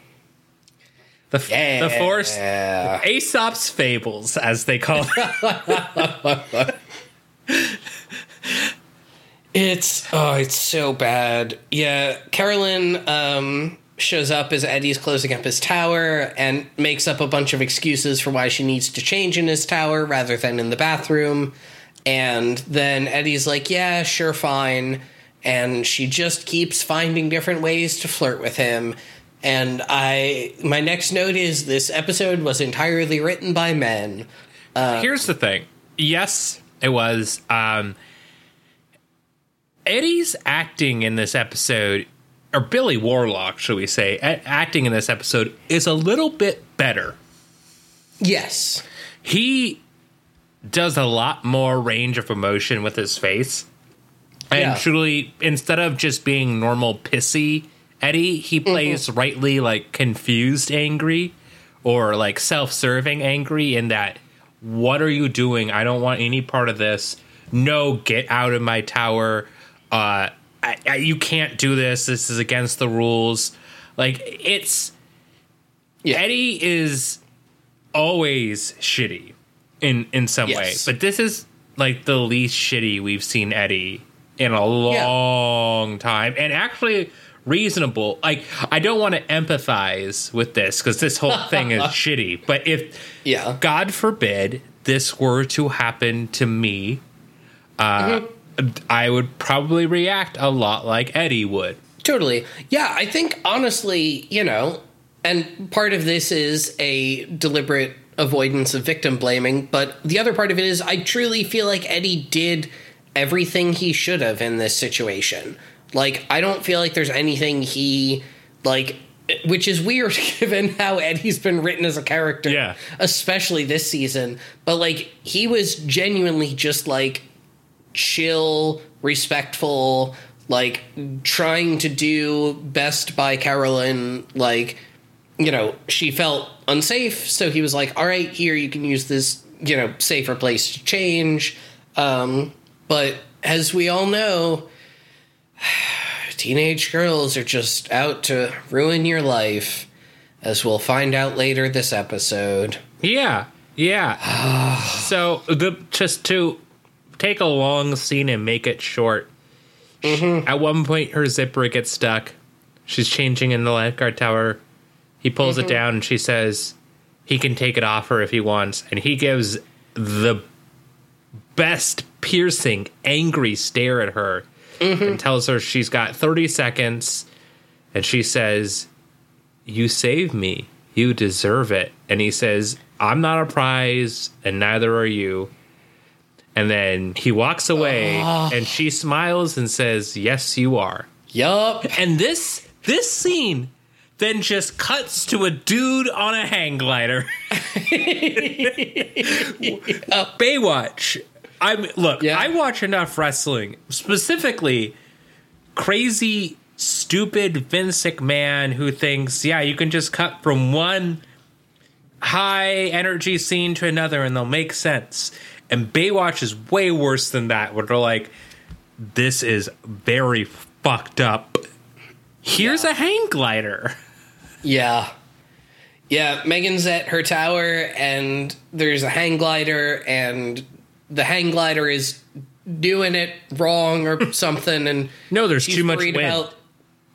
S1: The, f- the force. Aesop's fables, as they call it.
S2: It's oh, it's so bad. Yeah, Carolyn um, shows up as Eddie's closing up his tower and makes up a bunch of excuses for why she needs to change in his tower rather than in the bathroom. And then Eddie's like, "Yeah, sure, fine." And she just keeps finding different ways to flirt with him. And I, my next note is this episode was entirely written by men.
S1: Here's the thing. Yes, it was. Um, Eddie's acting in this episode, or Billy Warlock, should we say, acting in this episode is a little bit better.
S2: Yes.
S1: He does a lot more range of emotion with his face. And
S2: Yeah.
S1: truly, instead of just being normal pissy Eddie, he mm-hmm. plays rightly like confused angry or like self serving angry in that, what are you doing? I don't want any part of this. No, get out of my tower. Uh, I, I, you can't do this. This is against the rules. Like it's
S2: Yeah.
S1: Eddie is always shitty in in some
S2: Yes.
S1: way, but this is like the least shitty we've seen Eddie in a long time, and actually reasonable. Like I don't want to empathize with this because this whole thing is shitty. But if
S2: Yeah.
S1: God forbid this were to happen to me, uh, I would probably react a lot like Eddie would.
S2: Totally. Yeah, I think honestly, you know, and part of this is a deliberate avoidance of victim blaming, but the other part of it is I truly feel like Eddie did everything he should have in this situation. Like, I don't feel like there's anything he, like, which is weird given how Eddie's been written as a character,
S1: Yeah.
S2: especially this season. But, like, he was genuinely just, like, chill, respectful, like trying to do best by Carolyn. Like, you know, she felt unsafe, so he was like, "All right, here you can use this, you know, safer place to change." Um, but as we all know, teenage girls are just out to ruin your life, as we'll find out later this episode.
S1: Yeah, yeah. so the just to take a long scene and make it short. Mm-hmm. At one point, her zipper gets stuck. She's changing in the lifeguard tower. He pulls it mm-hmm. down, and she says he can take it off her if he wants, and he gives the best piercing, angry stare at her, mm-hmm. and tells her she's got thirty seconds, and she says, you save me. You deserve it. And he says, I'm not a prize, and neither are you. And then he walks away, oh. and she smiles and says, Yes, you are.
S2: Yup.
S1: And this this scene then just cuts to a dude on a hang glider. Baywatch. I'm look,
S2: Yeah.
S1: I watch enough wrestling, specifically crazy, stupid Vince McMahon who thinks, yeah, you can just cut from one high energy scene to another and they'll make sense. And Baywatch is way worse than that, where they're like, this is very fucked up. Here's a hang glider.
S2: Yeah. Yeah, Megan's at her tower and there's a hang glider and the hang glider is doing it wrong or something and
S1: No, there's too much wind.
S2: about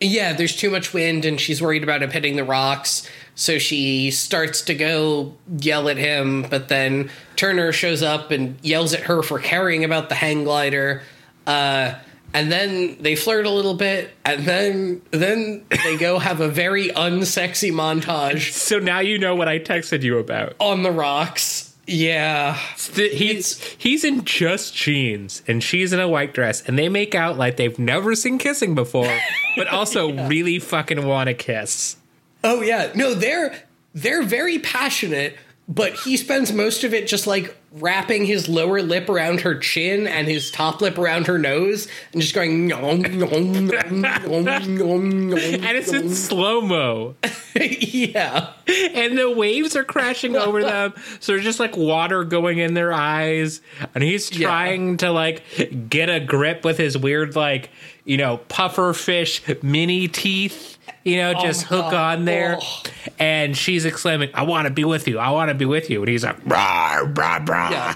S2: Yeah, there's too much wind and she's worried about it hitting the rocks. So she starts to go yell at him, but then Turner shows up and yells at her for caring about the hang glider. Uh and then they flirt a little bit, and then then they go have a very unsexy montage
S1: so now you know what I texted you about.
S2: on the rocks. Yeah.
S1: Th- He's he's in just jeans and she's in a white dress and they make out like they've never seen kissing before, but also really fucking want to kiss.
S2: Oh yeah. No, they're they're very passionate, but he spends most of it just like wrapping his lower lip around her chin and his top lip around her nose and just going nom, nom, nom, nom, nom, nom,
S1: And it's in slow mo.
S2: yeah.
S1: and the waves are crashing over them so there's just like water going in their eyes and he's
S2: Yeah.
S1: trying to like get a grip with his weird like you know puffer fish mini teeth you know oh just
S2: my
S1: hook
S2: God.
S1: on there
S2: Oh.
S1: and she's exclaiming i want to be with you i want to be with you and he's like brah, brah, brah.
S2: Yeah.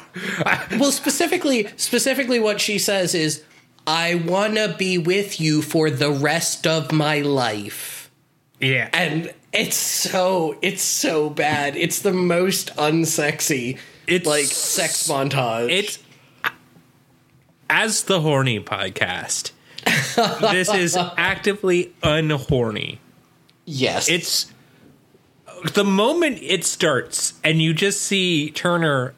S2: well, specifically, specifically, what she says is, "I wanna be with you for the rest of my life,"
S1: yeah
S2: and it's so it's so bad. It's the most unsexy,
S1: It's-
S2: like sex montage.
S1: it's as the horny podcast this is actively unhorny
S2: yes,
S1: it's the moment it starts and you just see Turner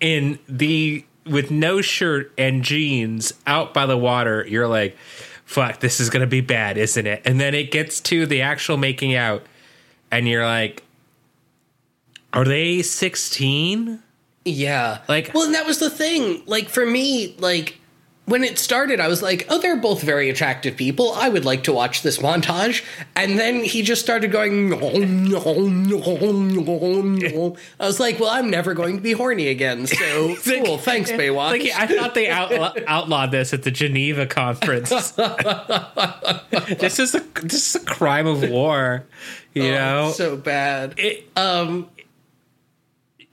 S1: in the with no shirt and jeans out by the water, you're like, fuck, this is gonna be bad, isn't it? And then it gets to the actual making out, and you're like, are they 16?
S2: yeah.
S1: Like-
S2: well, and that was the thing. Like for me, like when it started, I was like, oh, they're both very attractive people. I would like to watch this montage. And then he just started going, no, no, no, no, no. I was like, well, I'm never going to be horny again. So cool. Thanks, Baywatch.
S1: Like, I thought they outlaw- outlawed this at the Geneva conference. this is a this is a crime of war, you know.
S2: Oh, so bad.
S1: it,
S2: Um,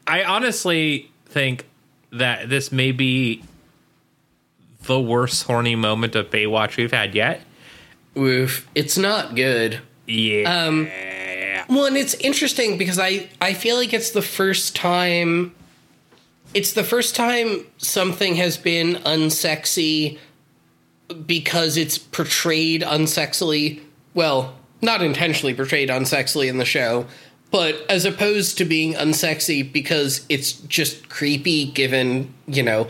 S1: I honestly think that this may be the worst horny moment of Baywatch we've had yet.
S2: oof, it's not good.
S1: Yeah.
S2: Um, Well, and it's interesting because I I feel like it's the first time it's the first time something has been unsexy because it's portrayed unsexily. Well, not intentionally portrayed unsexily in the show, but as opposed to being unsexy because it's just creepy given, you know,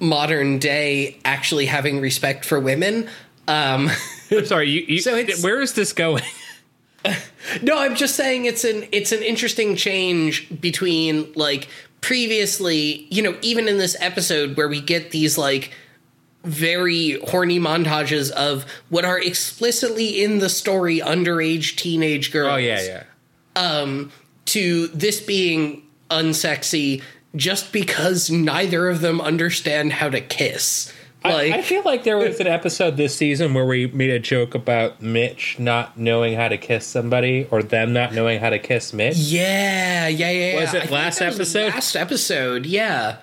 S2: modern day actually having respect for women. Um
S1: I'm sorry. You, you,
S2: so
S1: where is this going?
S2: No, I'm just saying it's an it's an interesting change between like previously, you know, even in this episode where we get these like very horny montages of what are explicitly in the story underage teenage girls.
S1: Oh yeah, yeah.
S2: Um, To this being unsexy just because neither of them understand how to kiss. Like
S1: I, I feel like there was an episode this season where we made a joke about Mitch not knowing how to kiss somebody or them not knowing how to kiss Mitch.
S2: yeah, yeah, yeah. yeah.
S1: Was it
S2: I think
S1: last
S2: that was
S1: episode?
S2: Last episode, yeah.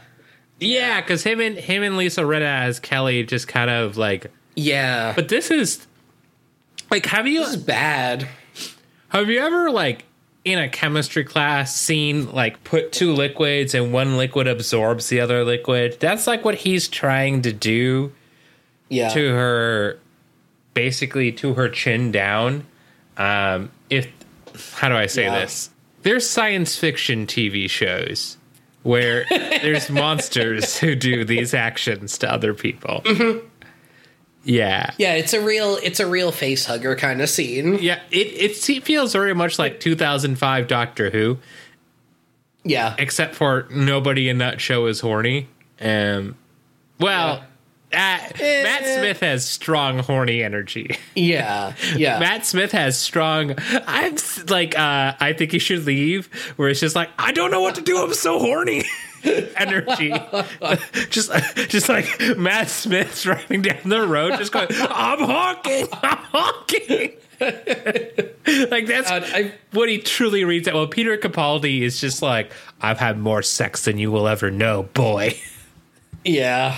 S1: Yeah, because him and him and Lisa Rinna as Kelly just kind of like.
S2: Yeah.
S1: But this is like, have you
S2: this is bad.
S1: have you ever like in a chemistry class seen like put two liquids and one liquid absorbs the other liquid? That's like what he's trying to do
S2: Yeah.
S1: to her basically to her chin down um if how do i say
S2: Yeah.
S1: this there's science fiction tv shows where there's monsters who do these actions to other people yeah
S2: Yeah, it's a real it's a real face hugger kind of scene.
S1: yeah it, it feels very much like 2005 doctor who
S2: Yeah.
S1: except for nobody in that show is horny um well uh, Matt Smith has strong horny energy.
S2: Yeah. Yeah.
S1: Matt Smith has strong. I'm like, uh, I think he should leave. Where it's just like, I don't know what to do. I'm so horny. Energy, just just like Matt Smith's driving down the road, just going, I'm honking, I'm honking. like that's
S2: God, I-
S1: what he truly reads. That well, Peter Capaldi is just like, I've had more sex than you will ever know, boy.
S2: yeah.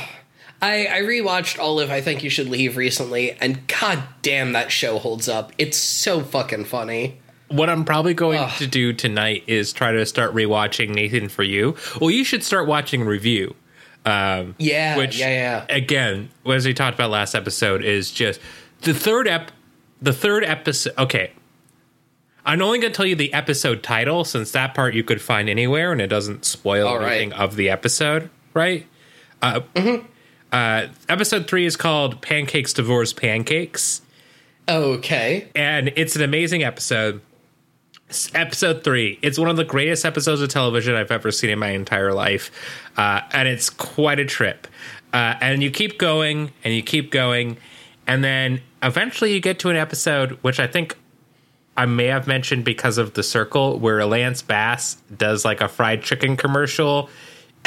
S2: I, I rewatched all of I Think You Should Leave recently, and god damn that show holds up. It's so fucking funny.
S1: What I'm probably going
S2: Ugh.
S1: to do tonight is try to start rewatching Nathan for You. Well, you should start watching Review. Um,
S2: Yeah,
S1: which
S2: yeah, yeah.
S1: again, as we talked about last episode, is just the third ep. The third episode. Okay, I'm only going to tell you the episode title since that part you could find anywhere and it doesn't spoil
S2: All right.
S1: anything of the episode, right? Uh, uh, episode three is called "Pancakes Divorce Pancakes."
S2: Okay.
S1: and it's an amazing episode. Episode three. It's one of the greatest episodes of television I've ever seen in my entire life, uh, and it's quite a trip. Uh, and you keep going and you keep going, and then eventually you get to an episode which I think I may have mentioned because of the circle where Lance Bass does like a fried chicken commercial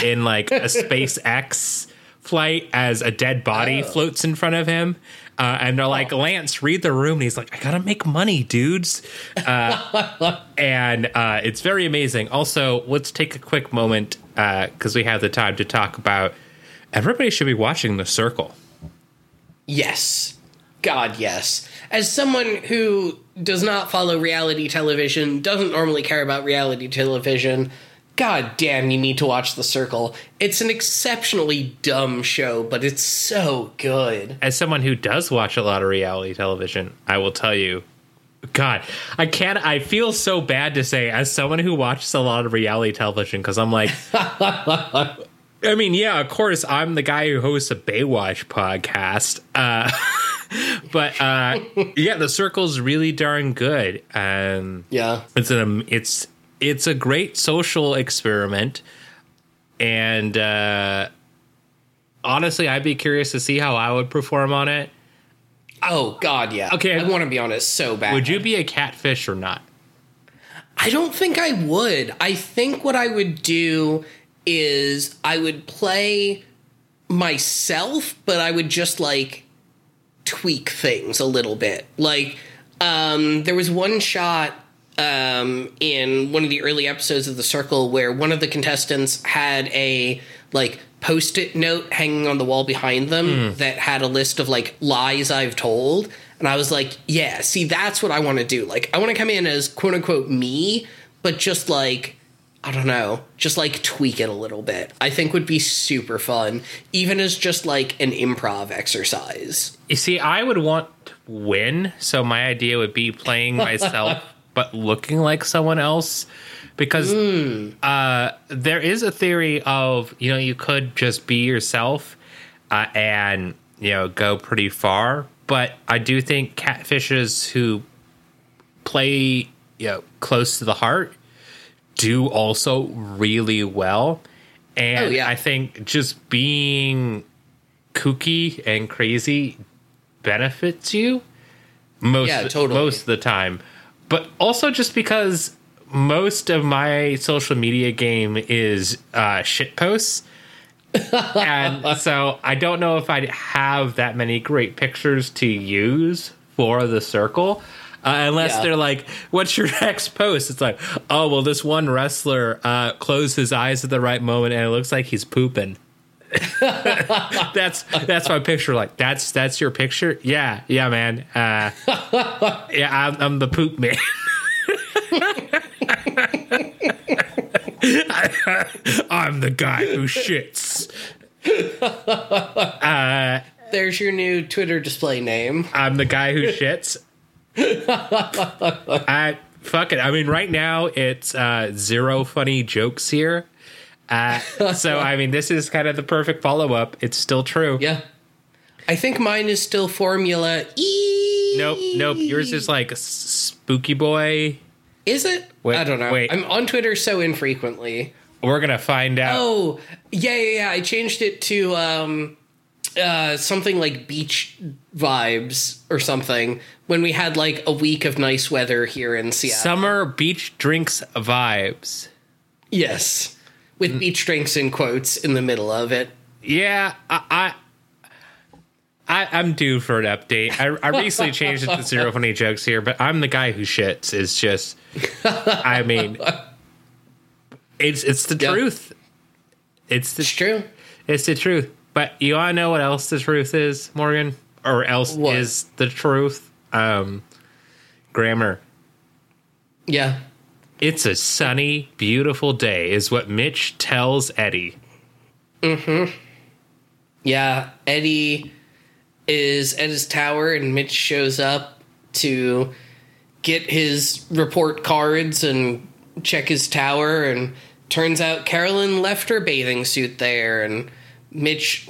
S1: in like a SpaceX flight as a dead body floats in front of him. Uh, and they're like, Lance, read the room. And he's like, I gotta make money, dudes. Uh, and uh, it's very amazing. Also, let's take a quick moment because we have the time to talk about everybody should be watching The Circle.
S2: Yes. God, yes. As someone who does not follow reality television, doesn't normally care about reality television, god damn, you need to watch The Circle. It's an exceptionally dumb show, but it's so good.
S1: as someone who does watch a lot of reality television, I will tell you, God, I can't. I feel so bad to say, as someone who watches a lot of reality television, because I'm like, I mean, yeah, of course, I'm the guy who hosts a Baywatch podcast, uh, but uh, yeah, the circle's really darn good. Um,
S2: Yeah.
S1: it's an it's it's a great social experiment, and uh, honestly, I'd be curious to see how I would perform on it.
S2: Oh God, yeah.
S1: Okay.
S2: I want to be on it so bad.
S1: Would you be a catfish or not?
S2: I don't think I would. I think what I would do is I would play myself, but I would just like tweak things a little bit. Like um there was one shot um in one of the early episodes of The Circle where one of the contestants had a like post-it note hanging on the wall behind them that had a list of like lies I've told. And I was like, yeah, see, that's what I want to do. Like, I want to come in as quote unquote me, but just like, I don't know, just like tweak it a little bit. I think would be super fun, even as just like an improv exercise.
S1: You see, I would want to win, so my idea would be playing myself but looking like someone else. Because uh, there is a theory of, you know, you could just be yourself uh, and, you know, go pretty far. But I do think catfishes who play, you know, close to the heart do also really well. And
S2: Oh, yeah.
S1: I think just being kooky and crazy benefits you most
S2: Yeah, totally.
S1: most of the time. But also just because most of my social media game is uh, shit posts. and so I don't know if I'd have that many great pictures to use for the circle. Uh, unless
S2: Yeah.
S1: they're like, "What's your next post?" It's like, "Oh, well, this one wrestler uh, closed his eyes at the right moment, and it looks like he's pooping." that's that's my picture. Like, that's that's your picture. Yeah, yeah, man. Uh, yeah, I'm, I'm the poop man. I'm the guy who shits.
S2: There's your new Twitter display name.
S1: I'm the guy who shits. I fuck it. I mean, right now it's uh, zero funny jokes here. Uh, so I mean, this is kind of the perfect follow up. It's still true.
S2: Yeah. I think mine is still Formula E.
S1: Nope, nope. Yours is like spooky boy.
S2: Is it?
S1: Wait,
S2: I don't know.
S1: wait.
S2: I'm on Twitter so infrequently.
S1: We're gonna find out.
S2: Oh, yeah, yeah, yeah. I changed it to um uh something like beach vibes or something when we had like a week of nice weather here in Seattle.
S1: Summer beach drinks vibes.
S2: yes. With
S1: Mm.
S2: beach drinks in quotes in the middle of it.
S1: Yeah, I, I, I I'm due for an update. I, I recently changed it to zero funny jokes here, but I'm the guy who shits. Is just, I mean, it's it's the
S2: Yeah.
S1: truth. It's the
S2: It's true.
S1: it's the truth. But you want to know what else the truth is, Morgan, or else
S2: What?
S1: is the truth? Um, grammar.
S2: Yeah.
S1: It's a sunny, beautiful day, is what Mitch tells Eddie. Mhm.
S2: Yeah, Eddie is at his tower, and Mitch shows up to get his report cards and check his tower. And turns out Carolyn left her bathing suit there, and Mitch,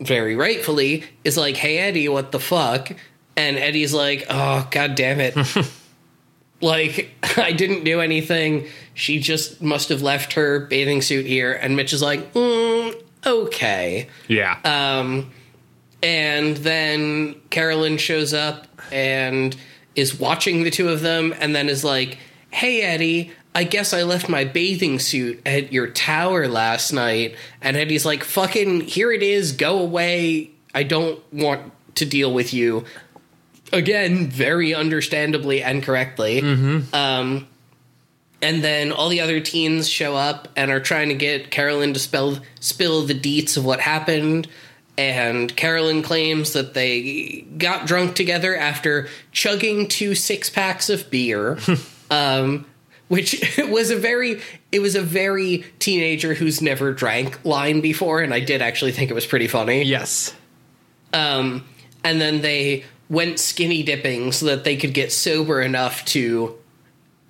S2: very rightfully, is like, "Hey Eddie, what the fuck?" And Eddie's like, "Oh god damn it." Like, I didn't do anything. She just must have left her bathing suit here. And Mitch is like, mm, okay.
S1: Yeah.
S2: Um, and then Carolyn shows up and is watching the two of them and then is like, Hey, Eddie, I guess I left my bathing suit at your tower last night. And Eddie's like, Fucking, here it is, go away. I don't want to deal with you. Again, very understandably and correctly. Um, and then all the other teens show up and are trying to get Carolyn to spell, spill the deets of what happened. And Carolyn claims that they got drunk together after chugging two six packs of beer, um, which was a very it was a very teenager who's never drank line before, and I did actually think it was pretty funny.
S1: yes.
S2: Um, and then they went skinny dipping so that they could get sober enough to,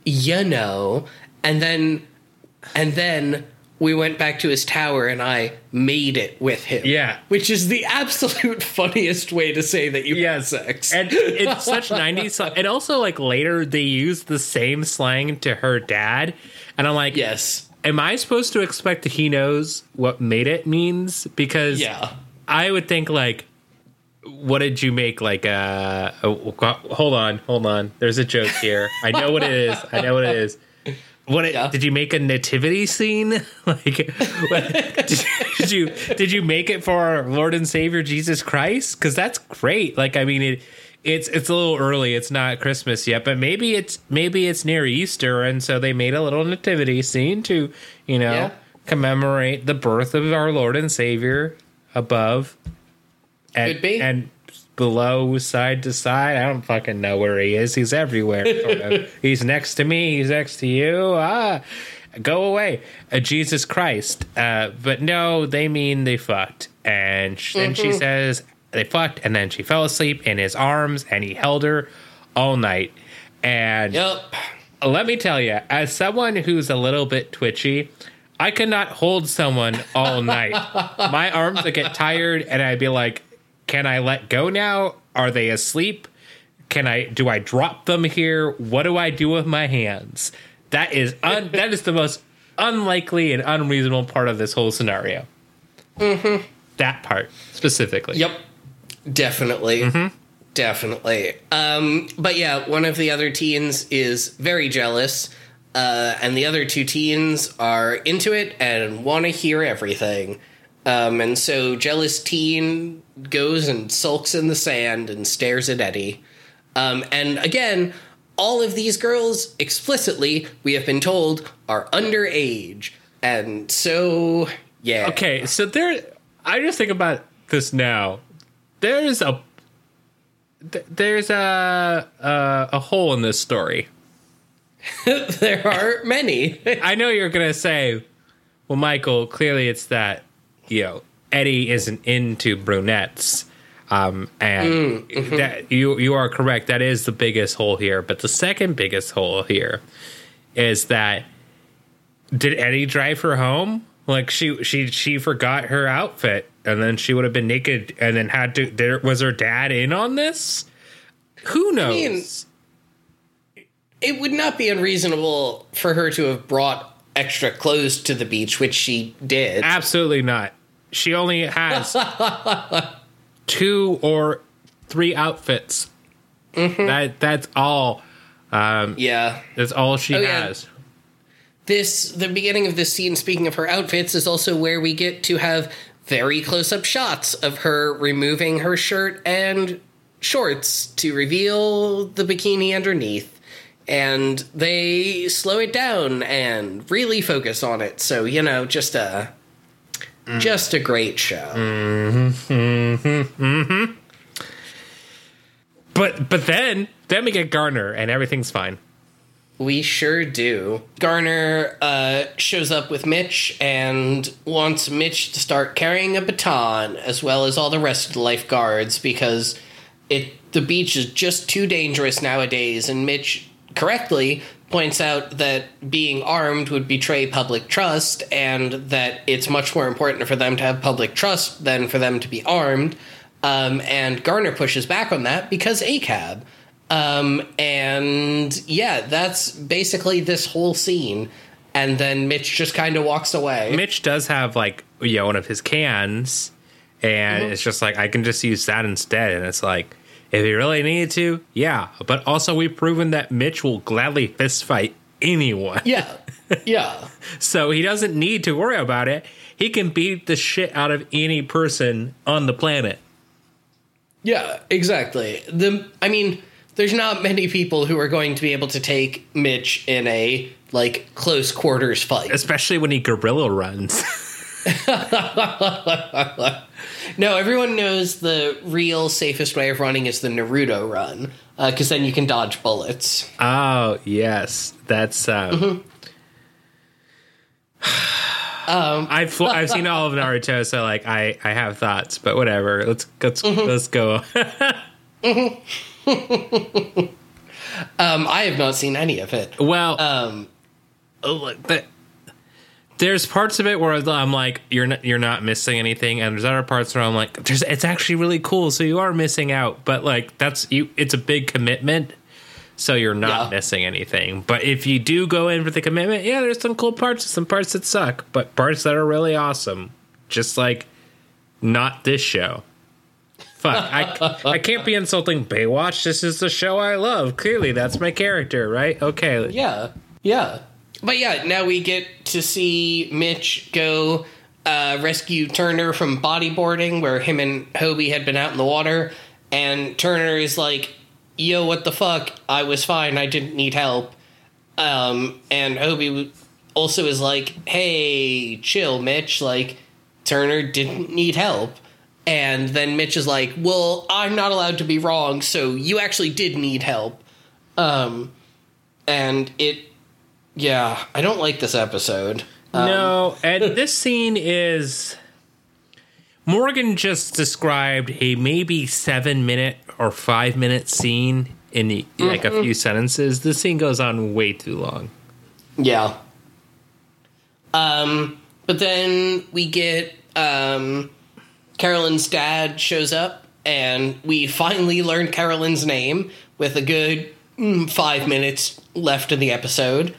S2: you know, and then, and then we went back to his tower and I made it with him.
S1: Yeah.
S2: Which is the absolute funniest way to say that you had sex.
S1: And it's such 90s. And also, like, later they use the same slang to her dad. And I'm like,
S2: yes.
S1: am I supposed to expect that he knows what made it means? Because
S2: Yeah.
S1: I would think like, what did you make? Like, uh, oh, hold on, hold on. There's a joke here. I know what it is. I know what it is. What it,
S2: Yeah.
S1: did you make a nativity scene? like, what, did, did you did you make it for our Lord and Savior Jesus Christ? Because that's great. Like, I mean, it it's it's a little early. It's not Christmas yet, but maybe it's maybe it's near Easter, and so they made a little nativity scene to you know
S2: Yeah.
S1: commemorate the birth of our Lord and Savior above and,
S2: Could be.
S1: and below side to side. I don't fucking know where he is. He's everywhere. sort of. he's next to me. He's next to you. Ah, go away, uh, Jesus Christ. Uh, but no, they mean they fucked. And sh- then she says they fucked, and then she fell asleep in his arms, and he held her all night. And
S2: Yep.
S1: let me tell you, as someone who's a little bit twitchy, I cannot hold someone all night. My arms would get tired, and I'd be like, "Can I let go now? Are they asleep? Can I? Do I drop them here? What do I do with my hands?" That is un, that is the most unlikely and unreasonable part of this whole scenario. Mm-hmm. That part specifically.
S2: Yep. Definitely.
S1: Mm-hmm.
S2: Definitely. Um, but yeah, one of the other teens is very jealous, uh, and the other two teens are into it and want to hear everything. Um, and so jealous teen goes and sulks in the sand and stares at Eddie. Um, and again, all of these girls explicitly, we have been told, are underage. And so, yeah.
S1: Okay, so there, I just think about this now. There's a, th- there's a a, a hole in this story.
S2: there are many.
S1: I know you're gonna say, well, Michael, clearly it's that you know Eddie isn't into brunettes, um, and that you you are correct. That is the biggest hole here. But the second biggest hole here is that did Eddie drive her home? Like she she she forgot her outfit, and then she would have been naked, and then had to. There was her dad in on this. Who knows?
S2: mean- it would not be unreasonable for her to have brought extra clothes to the beach, which she did.
S1: Absolutely not. She only has two or three outfits. That that's all. Um,
S2: Yeah.
S1: that's all she
S2: Oh, yeah.
S1: has.
S2: This the beginning of this scene speaking of her outfits is also where we get to have very close-up shots of her removing her shirt and shorts to reveal the bikini underneath. And they slow it down and really focus on it. So, you know, just a just a great show. Mm-hmm. Mm-hmm. Mm-hmm.
S1: But but then then we get Garner and everything's fine.
S2: We sure do. Garner uh, shows up with Mitch and wants Mitch to start carrying a baton as well as all the rest of the lifeguards because it the beach is just too dangerous nowadays. And Mitch correctly points out that being armed would betray public trust and that it's much more important for them to have public trust than for them to be armed. Um, and Garner pushes back on that because ACAB. Um, and yeah, that's basically this whole scene. And then Mitch just kind of walks away.
S1: Mitch does have like you know one of his cans, and it's just like I can just use that instead. And it's like if he really needed to, yeah. But also we've proven that Mitch will gladly fist fight anyone.
S2: yeah. Yeah.
S1: So he doesn't need to worry about it. He can beat the shit out of any person on the planet.
S2: Yeah, exactly. The I mean, there's not many people who are going to be able to take Mitch in a like close quarters fight.
S1: Especially when he gorilla runs.
S2: No, everyone knows the real safest way of running is the Naruto run, because then you can dodge bullets.
S1: oh, yes. That's um,
S2: Um,
S1: I've fl- I've seen all of Naruto, so like I I have thoughts, but whatever. Let's let's let's go.
S2: Um, I have not seen any of it.
S1: well,
S2: Um,
S1: the, there's parts of it where I'm like, you're not you're not missing anything, and there's other parts where I'm like, there's it's actually really cool, so you are missing out, but like that's you. It's a big commitment, so you're not
S2: Yeah.
S1: missing anything. But if you do go in for the commitment, yeah, there's some cool parts, some parts that suck, but parts that are really awesome, just like not this show. Fuck, I, I can't be insulting Baywatch. This is the show I love. Clearly, that's my character, right? Okay.
S2: Yeah, yeah. But yeah, now we get to see Mitch go uh, rescue Turner from bodyboarding, where him and Hobie had been out in the water, and Turner is like, "Yo, what the fuck? I was fine. I didn't need help." Um, and Hobie also is like, "Hey, chill, Mitch. Like, Turner didn't need help." And then Mitch is like, "Well, I'm not allowed to be wrong, so you actually did need help." Um, and it, yeah, I don't like this episode. Um,
S1: no, and this scene is. Morgan just described a maybe seven minute or five minute scene in the, like a few sentences. This scene goes on way too long.
S2: Yeah. Um, but then we get um, Carolyn's dad shows up, and we finally learn Carolyn's name with a good mm, five minutes left in the episode.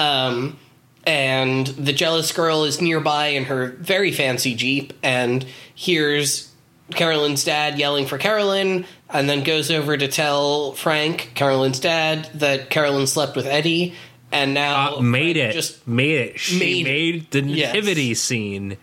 S2: Um, and the jealous girl is nearby in her very fancy jeep and hears Carolyn's dad yelling for Carolyn, and then goes over to tell Frank, Carolyn's dad, that Carolyn slept with Eddie, and now
S1: Uh, made
S2: Frank
S1: it.
S2: Just
S1: made it. She
S2: made
S1: made, the
S2: Yes.
S1: nativity scene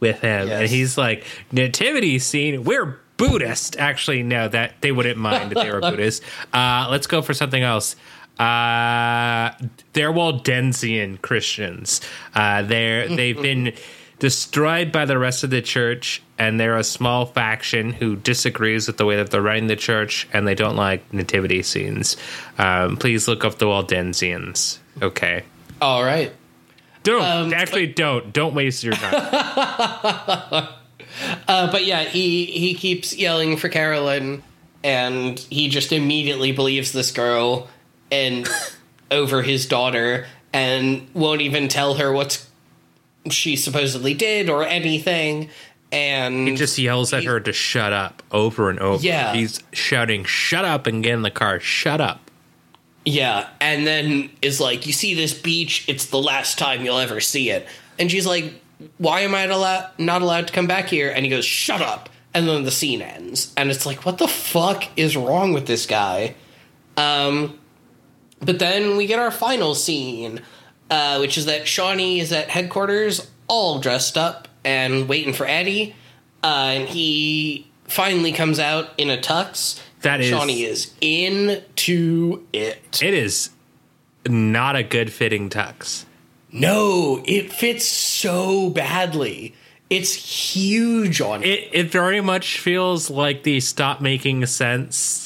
S1: with him, and he's like, "Nativity scene? We're Buddhist." Actually, no, that they wouldn't mind if they were Buddhist. Uh, let's go for something else. Uh, they're Waldensian Christians. Uh, they're they've been destroyed by the rest of the church, and they're a small faction who disagrees with the way that they're running the church, and they don't like nativity scenes. Um, please look up the Waldensians. Okay.
S2: all right.
S1: Don't
S2: Um,
S1: actually don't don't waste your time.
S2: Uh, but yeah, he he keeps yelling for Carolyn, and he just immediately believes this girl and over his daughter, and won't even tell her what she supposedly did or anything. And
S1: he just yells at her to shut up over and over.
S2: Yeah.
S1: he's shouting, "Shut up!" and get in the car. Shut up.
S2: Yeah, and then is like, "You see this beach? It's the last time you'll ever see it." And she's like, "Why am I allow- not allowed to come back here?" And he goes, "Shut up!" And then the scene ends, and it's like, "What the fuck is wrong with this guy?" Um, but then we get our final scene, uh, which is that Shauni is at headquarters, all dressed up and waiting for Eddie, uh, and he finally comes out in a tux.
S1: That is-
S2: Shauni is into it.
S1: It is not a good fitting tux.
S2: No, it fits so badly. It's huge on it.
S1: It it very much feels like the stop making sense.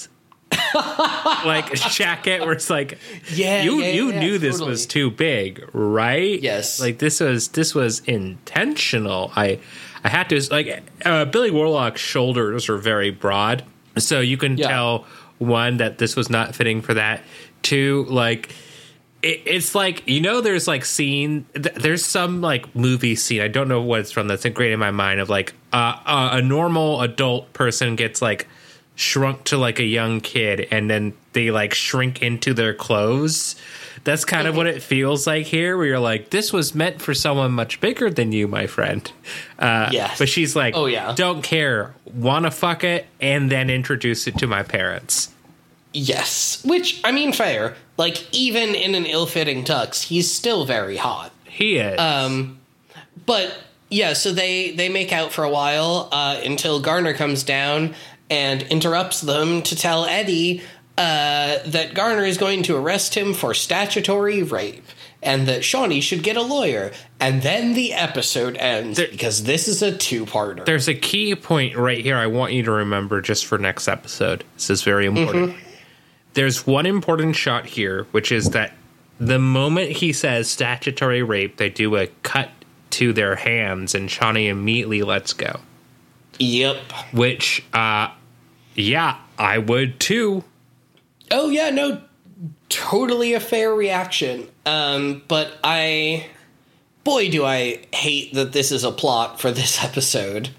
S1: Like jacket where it's like
S2: Yeah,
S1: you
S2: yeah,
S1: you
S2: yeah,
S1: knew this was too big right
S2: Yes.
S1: like this was this was intentional i i had to like uh, billy warlock's shoulders are very broad so you can
S2: Yeah.
S1: tell one that this was not fitting for that two like it, it's like you know there's like scene th- there's some like movie scene i don't know what it's from that's ingrained in my mind of like uh, uh, a normal adult person gets like shrunk to like a young kid and then they like shrink into their clothes that's kind of what it feels like here where you're like this was meant for someone much bigger than you my friend uh,
S2: Yes.
S1: but she's like
S2: Oh, yeah.
S1: don't care wanna fuck it and then introduce it to my parents
S2: Yes. Which, I mean, fair. Like, even in an ill fitting tux, he's still very hot.
S1: he is
S2: Um, but yeah, so they they make out for a while uh, until Garner comes down and interrupts them to tell Eddie uh, that Garner is going to arrest him for statutory rape and that Shauni should get a lawyer. And then the episode ends
S1: There-
S2: because this is a two parter.
S1: there's a key point right here I want you to remember just for next episode. This is very important. There's one important shot here, which is that the moment he says statutory rape, they do a cut to their hands, and Shauni immediately lets go.
S2: Yep.
S1: Which, uh, yeah, I would too.
S2: Oh yeah, no, totally a fair reaction. Um, but I, boy, do I hate that this is a plot for this episode.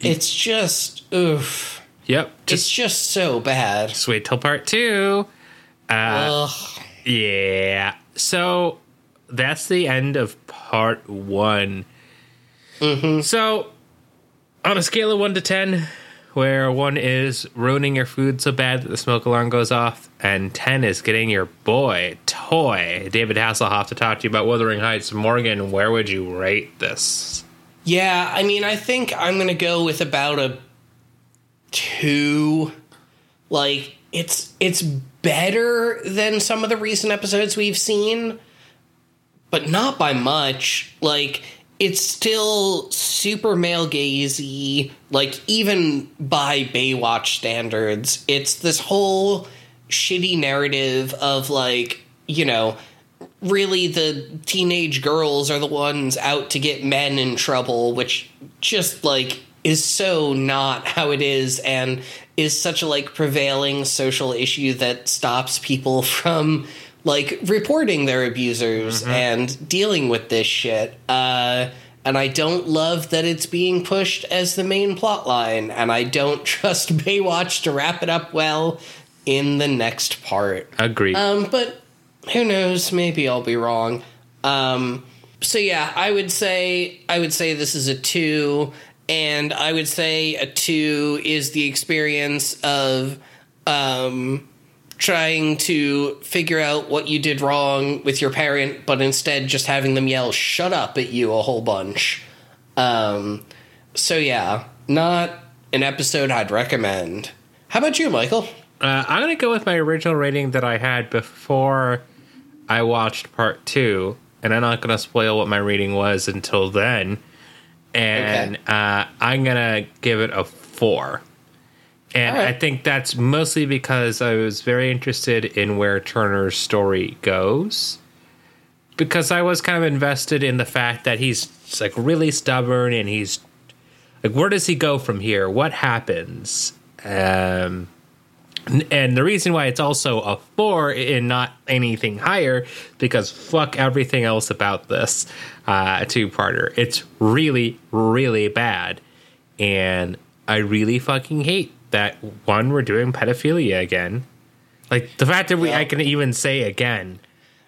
S2: Mm. It's just, oof.
S1: Yep.
S2: It's
S1: Just,
S2: just so bad.
S1: just wait till part two.
S2: Uh, Ugh.
S1: Yeah. So that's the end of part one. Mm-hmm. So, on a scale of one to ten, where one is ruining your food so bad that the smoke alarm goes off, and ten is getting your boy toy David Hasselhoff to talk to you about Wuthering Heights. Morgan, where would you rate this?
S2: Yeah, I mean, I think I'm going to go with about a two. Like it's it's better than some of the recent episodes we've seen, but not by much. Like it's still super male gazy, like even by Baywatch standards. It's this whole shitty narrative of like, you know, really the teenage girls are the ones out to get men in trouble, which just like is so not how it is and is such a like prevailing social issue that stops people from like reporting their abusers mm-hmm. and dealing with this shit. Uh, and I don't love that it's being pushed as the main plot line, and I don't trust Baywatch to wrap it up well in the next part.
S1: Agreed.
S2: Um, but who knows? Maybe I'll be wrong. Um, so yeah, I would say I would say this is a two, and I would say a two is the experience of um, trying to figure out what you did wrong with your parent, but instead just having them yell "shut up" at you a whole bunch. Um, so yeah, not an episode I'd recommend. How about you, Michael?
S1: Uh, I'm gonna go with my original rating that I had before I watched part two, and I'm not gonna spoil what my rating was until then. And okay. uh, I'm gonna give it a four. And right. I think that's mostly because I was very interested in where Turner's story goes. Because I was kind of invested in the fact that he's like really stubborn and he's like, where does he go from here? What happens? Um, and the reason why it's also a four and not anything higher because fuck everything else about this uh, two-parter. It's really, really bad, and I really fucking hate that one we're doing pedophilia again. Like the fact that we yeah. I can even say again.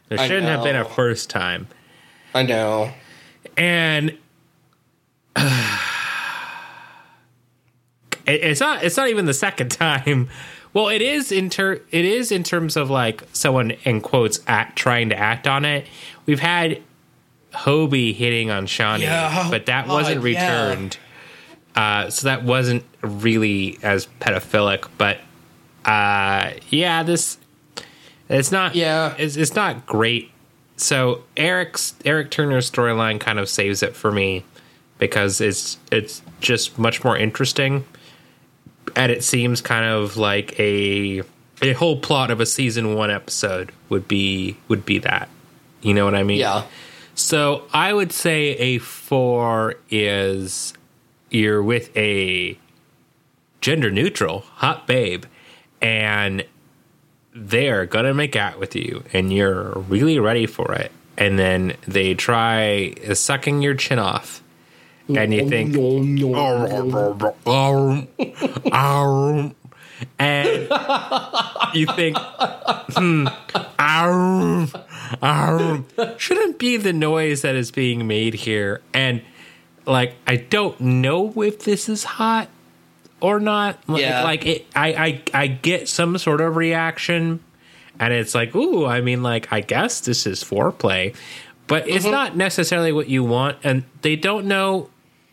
S1: There shouldn't have been a first time.
S2: I know.
S1: And uh, it, it's not it's not even the second time. Well, it is in ter- it is in terms of like someone in quotes act trying to act on it. We've had Hobie hitting on Shauni, yeah. but that wasn't returned. Yeah. Uh, so that wasn't really as pedophilic, but uh, yeah, this it's not.
S2: Yeah,
S1: it's, it's not great. So Eric's Eric Turner's storyline kind of saves it for me because it's it's just much more interesting, and it seems kind of like a a whole plot of a season one episode would be would be that. You know what I mean?
S2: Yeah.
S1: So I would say a four is you're with a gender neutral hot babe and they're gonna make out with you and you're really ready for it. And then they try sucking your chin off and you think and you think hmm shouldn't be the noise that is being made here. And like I don't know if this is hot or not.
S2: Yeah.
S1: Like, it, I, I I get some sort of reaction, and it's like, ooh, I mean, like I guess this is foreplay, but it's mm-hmm. not necessarily what you want, and they don't know.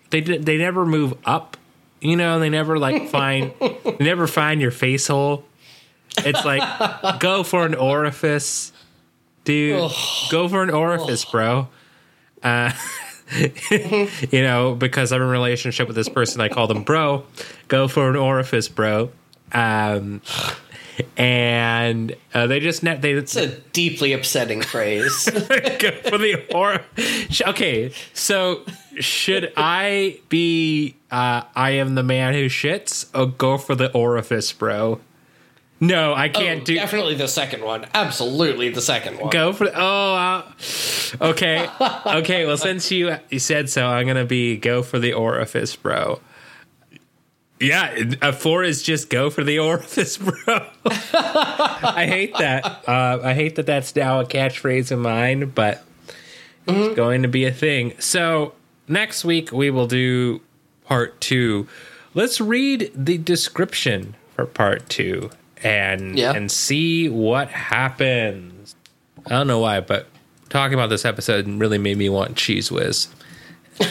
S1: They they never move up, you know. They never like find they never find your face hole. It's like go for an orifice, dude. Go for an orifice, bro. Uh, you know, because I'm in a relationship with this person, I call them bro. Go for an orifice, bro. Um, and uh, they just net they.
S2: It's a deeply upsetting phrase.
S1: go for the or. Okay, so should I be? Uh, I am the man who shits. Or go for the orifice, bro. No, I can't
S2: oh,
S1: do.
S2: Definitely the second one. Absolutely the second one.
S1: Go for. Oh, uh, okay, okay. Well, since you you said so, I'm gonna be go for the orifice, bro. Yeah, a four is just go for the orifice, bro. I hate that. Uh, I hate that that's now a catchphrase of mine, but mm-hmm. it's going to be a thing. So next week we will do part two. Let's read the description for part two and
S2: Yeah.
S1: and see what happens. I don't know why, but talking about this episode really made me want Cheez Whiz.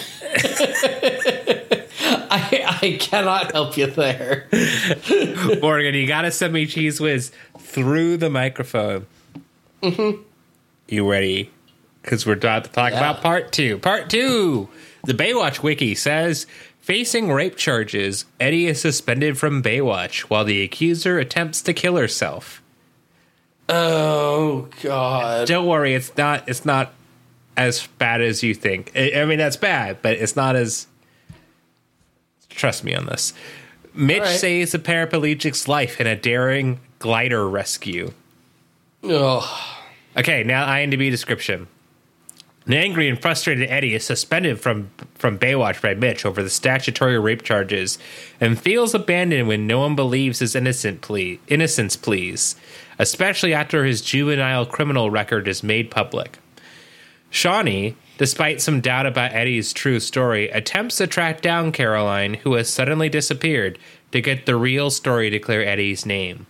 S2: I, I cannot help you there.
S1: Morgan, you gotta send me Cheez Whiz through the microphone. Mm-hmm. You ready? Because we're about to talk
S2: Yeah.
S1: about part two. Part two. The Baywatch wiki says facing rape charges, Eddie is suspended from Baywatch while the accuser attempts to kill herself.
S2: Oh God.
S1: Don't worry, it's not. It's not as bad as you think. I, I mean, that's bad, but it's not as. Trust me on this. Mitch
S2: right.
S1: saves a paraplegic's life in a daring glider rescue.
S2: Oh.
S1: Okay, now IMDb description. An angry and frustrated Eddie is suspended from from Baywatch by Mitch over the statutory rape charges, and feels abandoned when no one believes his innocent plea innocence pleas, especially after his juvenile criminal record is made public. Shauni, despite some doubt about Eddie's true story, attempts to track down Caroline, who has suddenly disappeared, to get the real story to clear Eddie's name.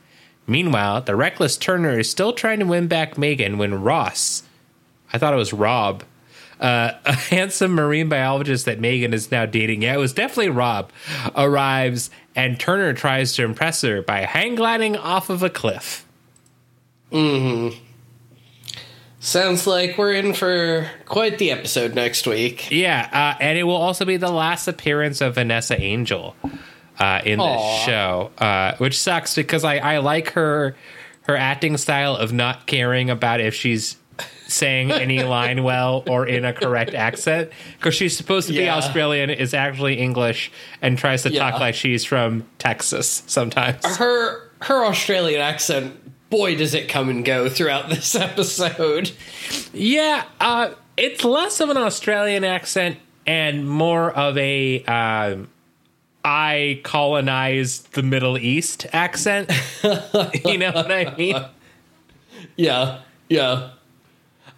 S1: Meanwhile, the reckless Turner is still trying to win back Megan when Ross, I thought it was Rob, uh, a handsome marine biologist that Megan is now dating, yeah, it was definitely Rob, arrives and Turner tries to impress her by hang gliding off of a cliff. Hmm.
S2: Sounds like we're in for quite the episode next week.
S1: Yeah, uh, and it will also be the last appearance of Vanessa Angel uh, in this show, uh, which sucks because I, I like her her acting style of not caring about if she's saying any line well or in a correct accent because she's supposed to be
S2: Yeah.
S1: Australian, is actually English, and tries to
S2: Yeah.
S1: talk like she's from Texas sometimes.
S2: Her her Australian accent, boy, does it come and go throughout this episode.
S1: Yeah, uh, it's less of an Australian accent and more of a um, I colonized the Middle East accent. you know what I mean?
S2: Yeah, yeah.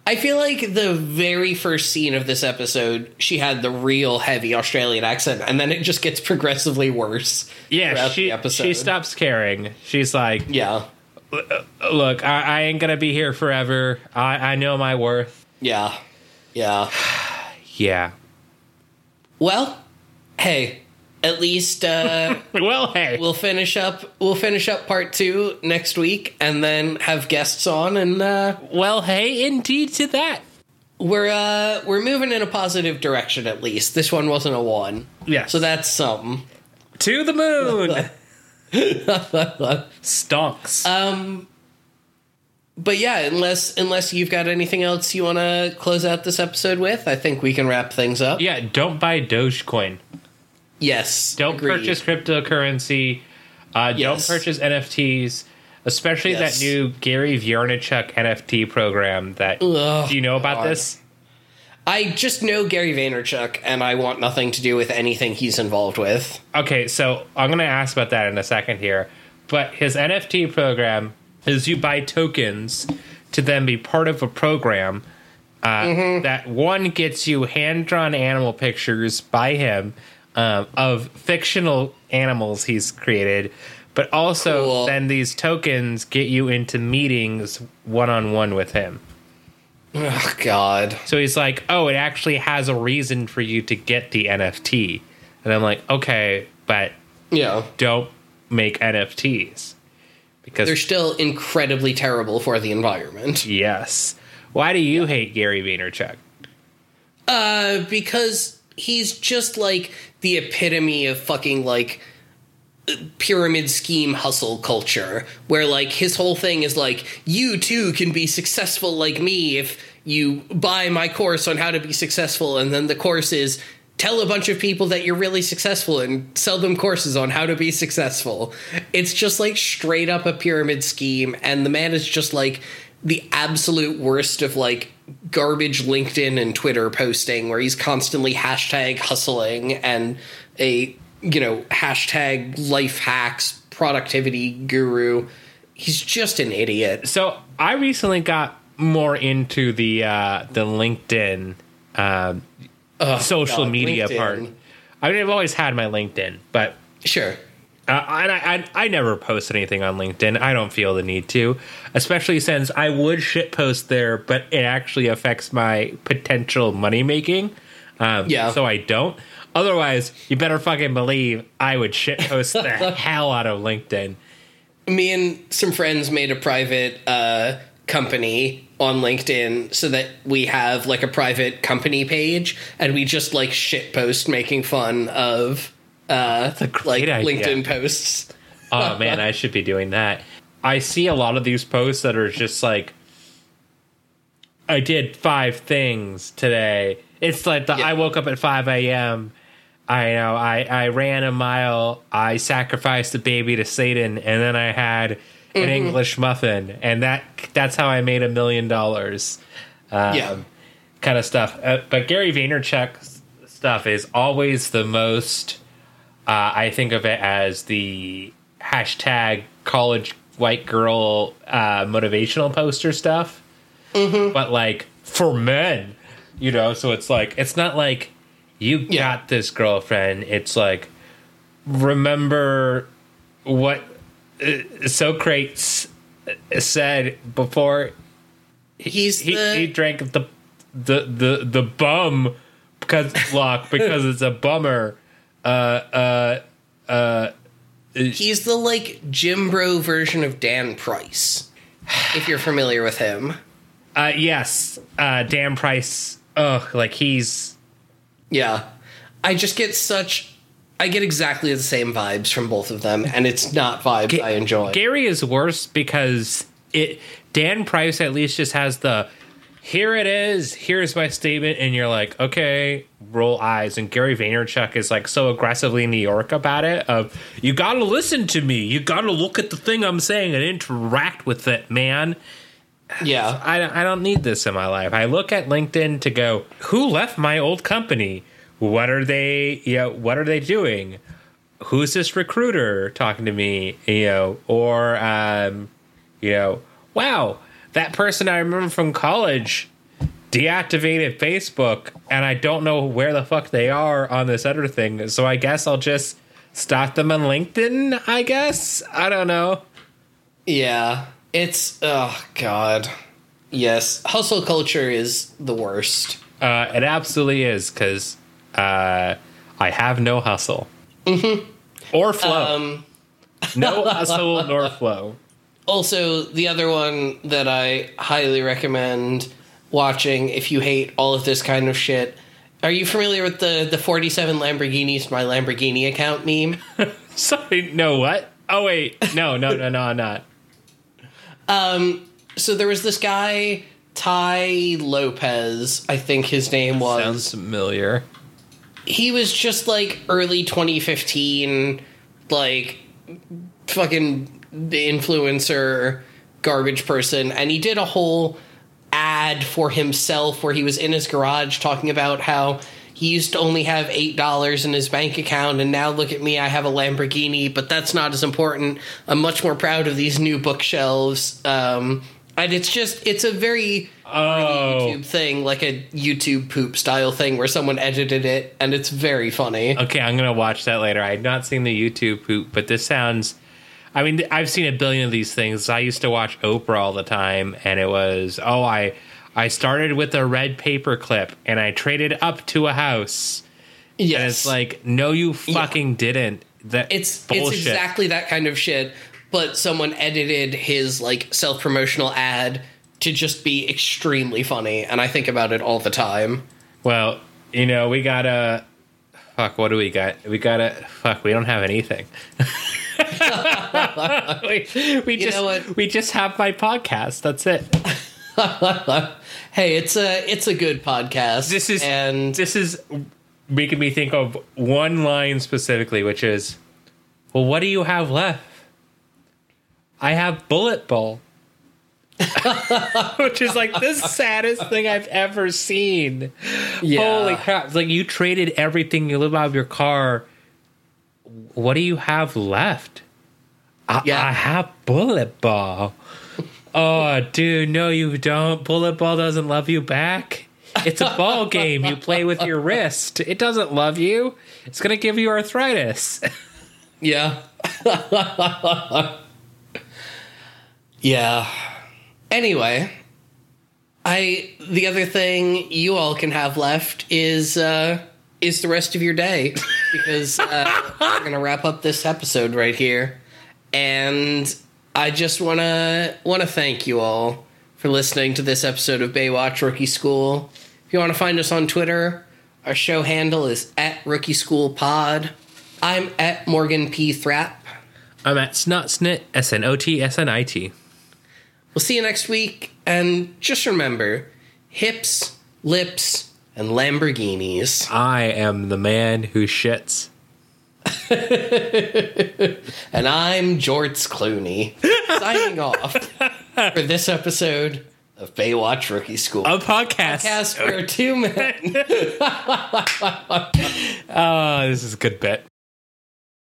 S2: I feel like the very first scene of this episode, she had the real heavy Australian accent, and then it just gets progressively worse.
S1: Yeah, she she stops caring. She's like,
S2: Yeah,
S1: "Look, I, I ain't gonna be here forever. I, I know my worth."
S2: yeah, yeah.
S1: Yeah.
S2: Well, hey, at least uh,
S1: Well, hey.
S2: we'll finish up. We'll finish up part two next week, and then have guests on, and uh,
S1: well, hey, indeed to that.
S2: we're uh, we're moving in a positive direction. At least this one wasn't a one,
S1: yeah
S2: so that's something.
S1: to the moon. Stonks.
S2: Um, but yeah, unless unless you've got anything else you want to close out this episode with, I think we can wrap things up.
S1: yeah, don't buy Dogecoin.
S2: Yes.
S1: Don't
S2: agreed.
S1: purchase cryptocurrency. Uh,
S2: Yes.
S1: Don't purchase NFTs, especially
S2: Yes.
S1: that new Gary Vaynerchuk NFT program. That
S2: Ugh,
S1: do you know about
S2: God.
S1: this?
S2: I just know Gary Vaynerchuk, and I want nothing to do with anything he's involved with.
S1: Okay, so I'm going to ask about that in a second here. But his NFT program is you buy tokens to then be part of a program uh, that one gets you hand drawn animal pictures by him um, of fictional animals he's created. But also,
S2: Cool.
S1: then these tokens get you into meetings one on one with him.
S2: Oh God.
S1: So he's like, "Oh, it actually has a reason for you to get the NFT," and I'm like, "Okay, but
S2: Yeah.
S1: don't make NFTs because
S2: They're still incredibly terrible for the environment.
S1: yes. Why do you hate Gary Vaynerchuk?
S2: Uh, because he's just like the epitome of fucking like pyramid scheme hustle culture where like his whole thing is like you too can be successful like me if you buy my course on how to be successful. And then the course is tell a bunch of people that you're really successful and sell them courses on how to be successful. It's just like straight up a pyramid scheme. And the man is just like the absolute worst of like garbage LinkedIn and Twitter posting where he's constantly hashtag hustling and a you know hashtag life hacks productivity guru. He's just an idiot.
S1: So I recently got more into the uh, the LinkedIn um,
S2: Ugh,
S1: social
S2: God,
S1: media
S2: LinkedIn.
S1: part. I mean, I've always had my LinkedIn, but
S2: Sure.
S1: Uh, I, I I never post anything on LinkedIn. I don't feel the need to, especially since I would shit post there, but it actually affects my potential money making. Um,
S2: Yeah.
S1: So I don't. Otherwise, you better fucking believe I would shit post the hell out of LinkedIn.
S2: me and some friends made a private uh, company on LinkedIn so that we have like a private company page and we just like shit post making fun of uh,
S1: a great
S2: like
S1: idea.
S2: LinkedIn posts.
S1: Oh man, I should be doing that. I see a lot of these posts that are just like, I did five things today. It's like the
S2: Yeah.
S1: I woke up at five a.m. I know I I ran a mile. I sacrificed a baby to Satan, and then I had an English muffin, and that that's how I made a million dollars. Um,
S2: Yeah.
S1: kind of stuff. Uh, but Gary Vaynerchuk's stuff is always the most. Uh, I think of it as the hashtag college white girl uh, motivational poster stuff, but like for men, you know. So it's like it's not like you
S2: Yeah.
S1: got this girlfriend. It's like remember what uh, Socrates said before
S2: He's
S1: he,
S2: the
S1: he drank the the the the bum because luck because it's a bummer. Uh, uh, uh,
S2: he's the like Gym Bro version of Dan Price. If you're familiar with him.
S1: uh, yes, uh, Dan Price. Ugh, like he's
S2: Yeah. I just get such I get exactly the same vibes from both of them and it's not vibes I enjoy.
S1: Gary is worse because it. Dan Price at least just has the. Here it is. Here's my statement, and you're like, okay, roll eyes. And Gary Vaynerchuk is like so aggressively New York about it. Of you got to listen to me. You got to look at the thing I'm saying and interact with it, man.
S2: yeah.
S1: I, I don't need this in my life. I look at LinkedIn to go, who left my old company? What are they? You know, what are they doing? Who's this recruiter talking to me? You know, or um, you know, wow, that person I remember from college deactivated Facebook, and I don't know where the fuck they are on this other thing. So I guess I'll just stalk them on LinkedIn. I guess I don't know.
S2: Yeah. It's oh god. Yes. Hustle culture is the worst.
S1: Uh, it absolutely is because uh, I have no hustle mm-hmm. or flow.
S2: Um
S1: no hustle nor flow.
S2: also the other one that I highly recommend watching if you hate all of this kind of shit. Are you familiar with the the 47 Lamborghinis my Lamborghini account meme?
S1: Sorry, no what? Oh wait, no, no, no, no, I'm not.
S2: Um so there was this guy Tai Lopez, I think his name was.
S1: Sounds familiar.
S2: he was just like early 2015 like fucking the influencer garbage person and he did a whole ad for himself where he was in his garage talking about how he used to only have eight dollars in his bank account and now look at me i have a lamborghini but that's not as important i'm much more proud of these new bookshelves um, and it's just it's a very
S1: Oh,
S2: YouTube thing, like a YouTube poop style thing where someone edited it, and it's very funny.
S1: okay. I'm gonna watch that later. I've not seen the YouTube poop, but this sounds. I mean, I've seen a billion of these things. I used to watch Oprah all the time, and it was oh, I I started with a red paper clip, and I traded up to a house.
S2: Yes,
S1: And it's like, no, you fucking didn't. That
S2: it's
S1: bullshit.
S2: it's exactly that kind of shit. But someone edited his like self promotional ad to just be extremely funny, and I think about it all the time.
S1: Well, you know, we gotta. Fuck, what do we got? We gotta. Fuck, we don't have anything. we we just
S2: know what?
S1: we just have my podcast. That's it.
S2: hey, it's a it's a good podcast.
S1: This is
S2: and
S1: this is making me think of one line specifically, which is, "Well, what do you have left?" I have bullet ball. Which is like the saddest thing I've ever seen.
S2: yeah,
S1: Holy crap. It's like you traded everything, you live out of your car. What do you have left? I,
S2: Yeah.
S1: I have bullet ball. Oh, dude, no, you don't. Bullet ball doesn't love you back. It's a ball game you play with your wrist. It doesn't love you. It's going to give you arthritis.
S2: Yeah. yeah. Anyway, I the other thing you all can have left is uh is the rest of your day because uh, we're gonna wrap up this episode right here, and I just wanna wanna thank you all for listening to this episode of Baywatch Rookie School. If you want to find us on Twitter, our show handle is at Rookie School Pod. I'm at Morgan P. Thrapp.
S1: I'm at Snotsnit, S N O T S N I T.
S2: We'll see you next week, and just remember hips, lips, and Lamborghinis.
S1: I am the man who shits.
S2: And I'm Jorts Clooney, signing off for this episode of Baywatch Rookie School.
S1: A podcast.
S2: Podcast where two men.
S1: Oh, this is a good bit.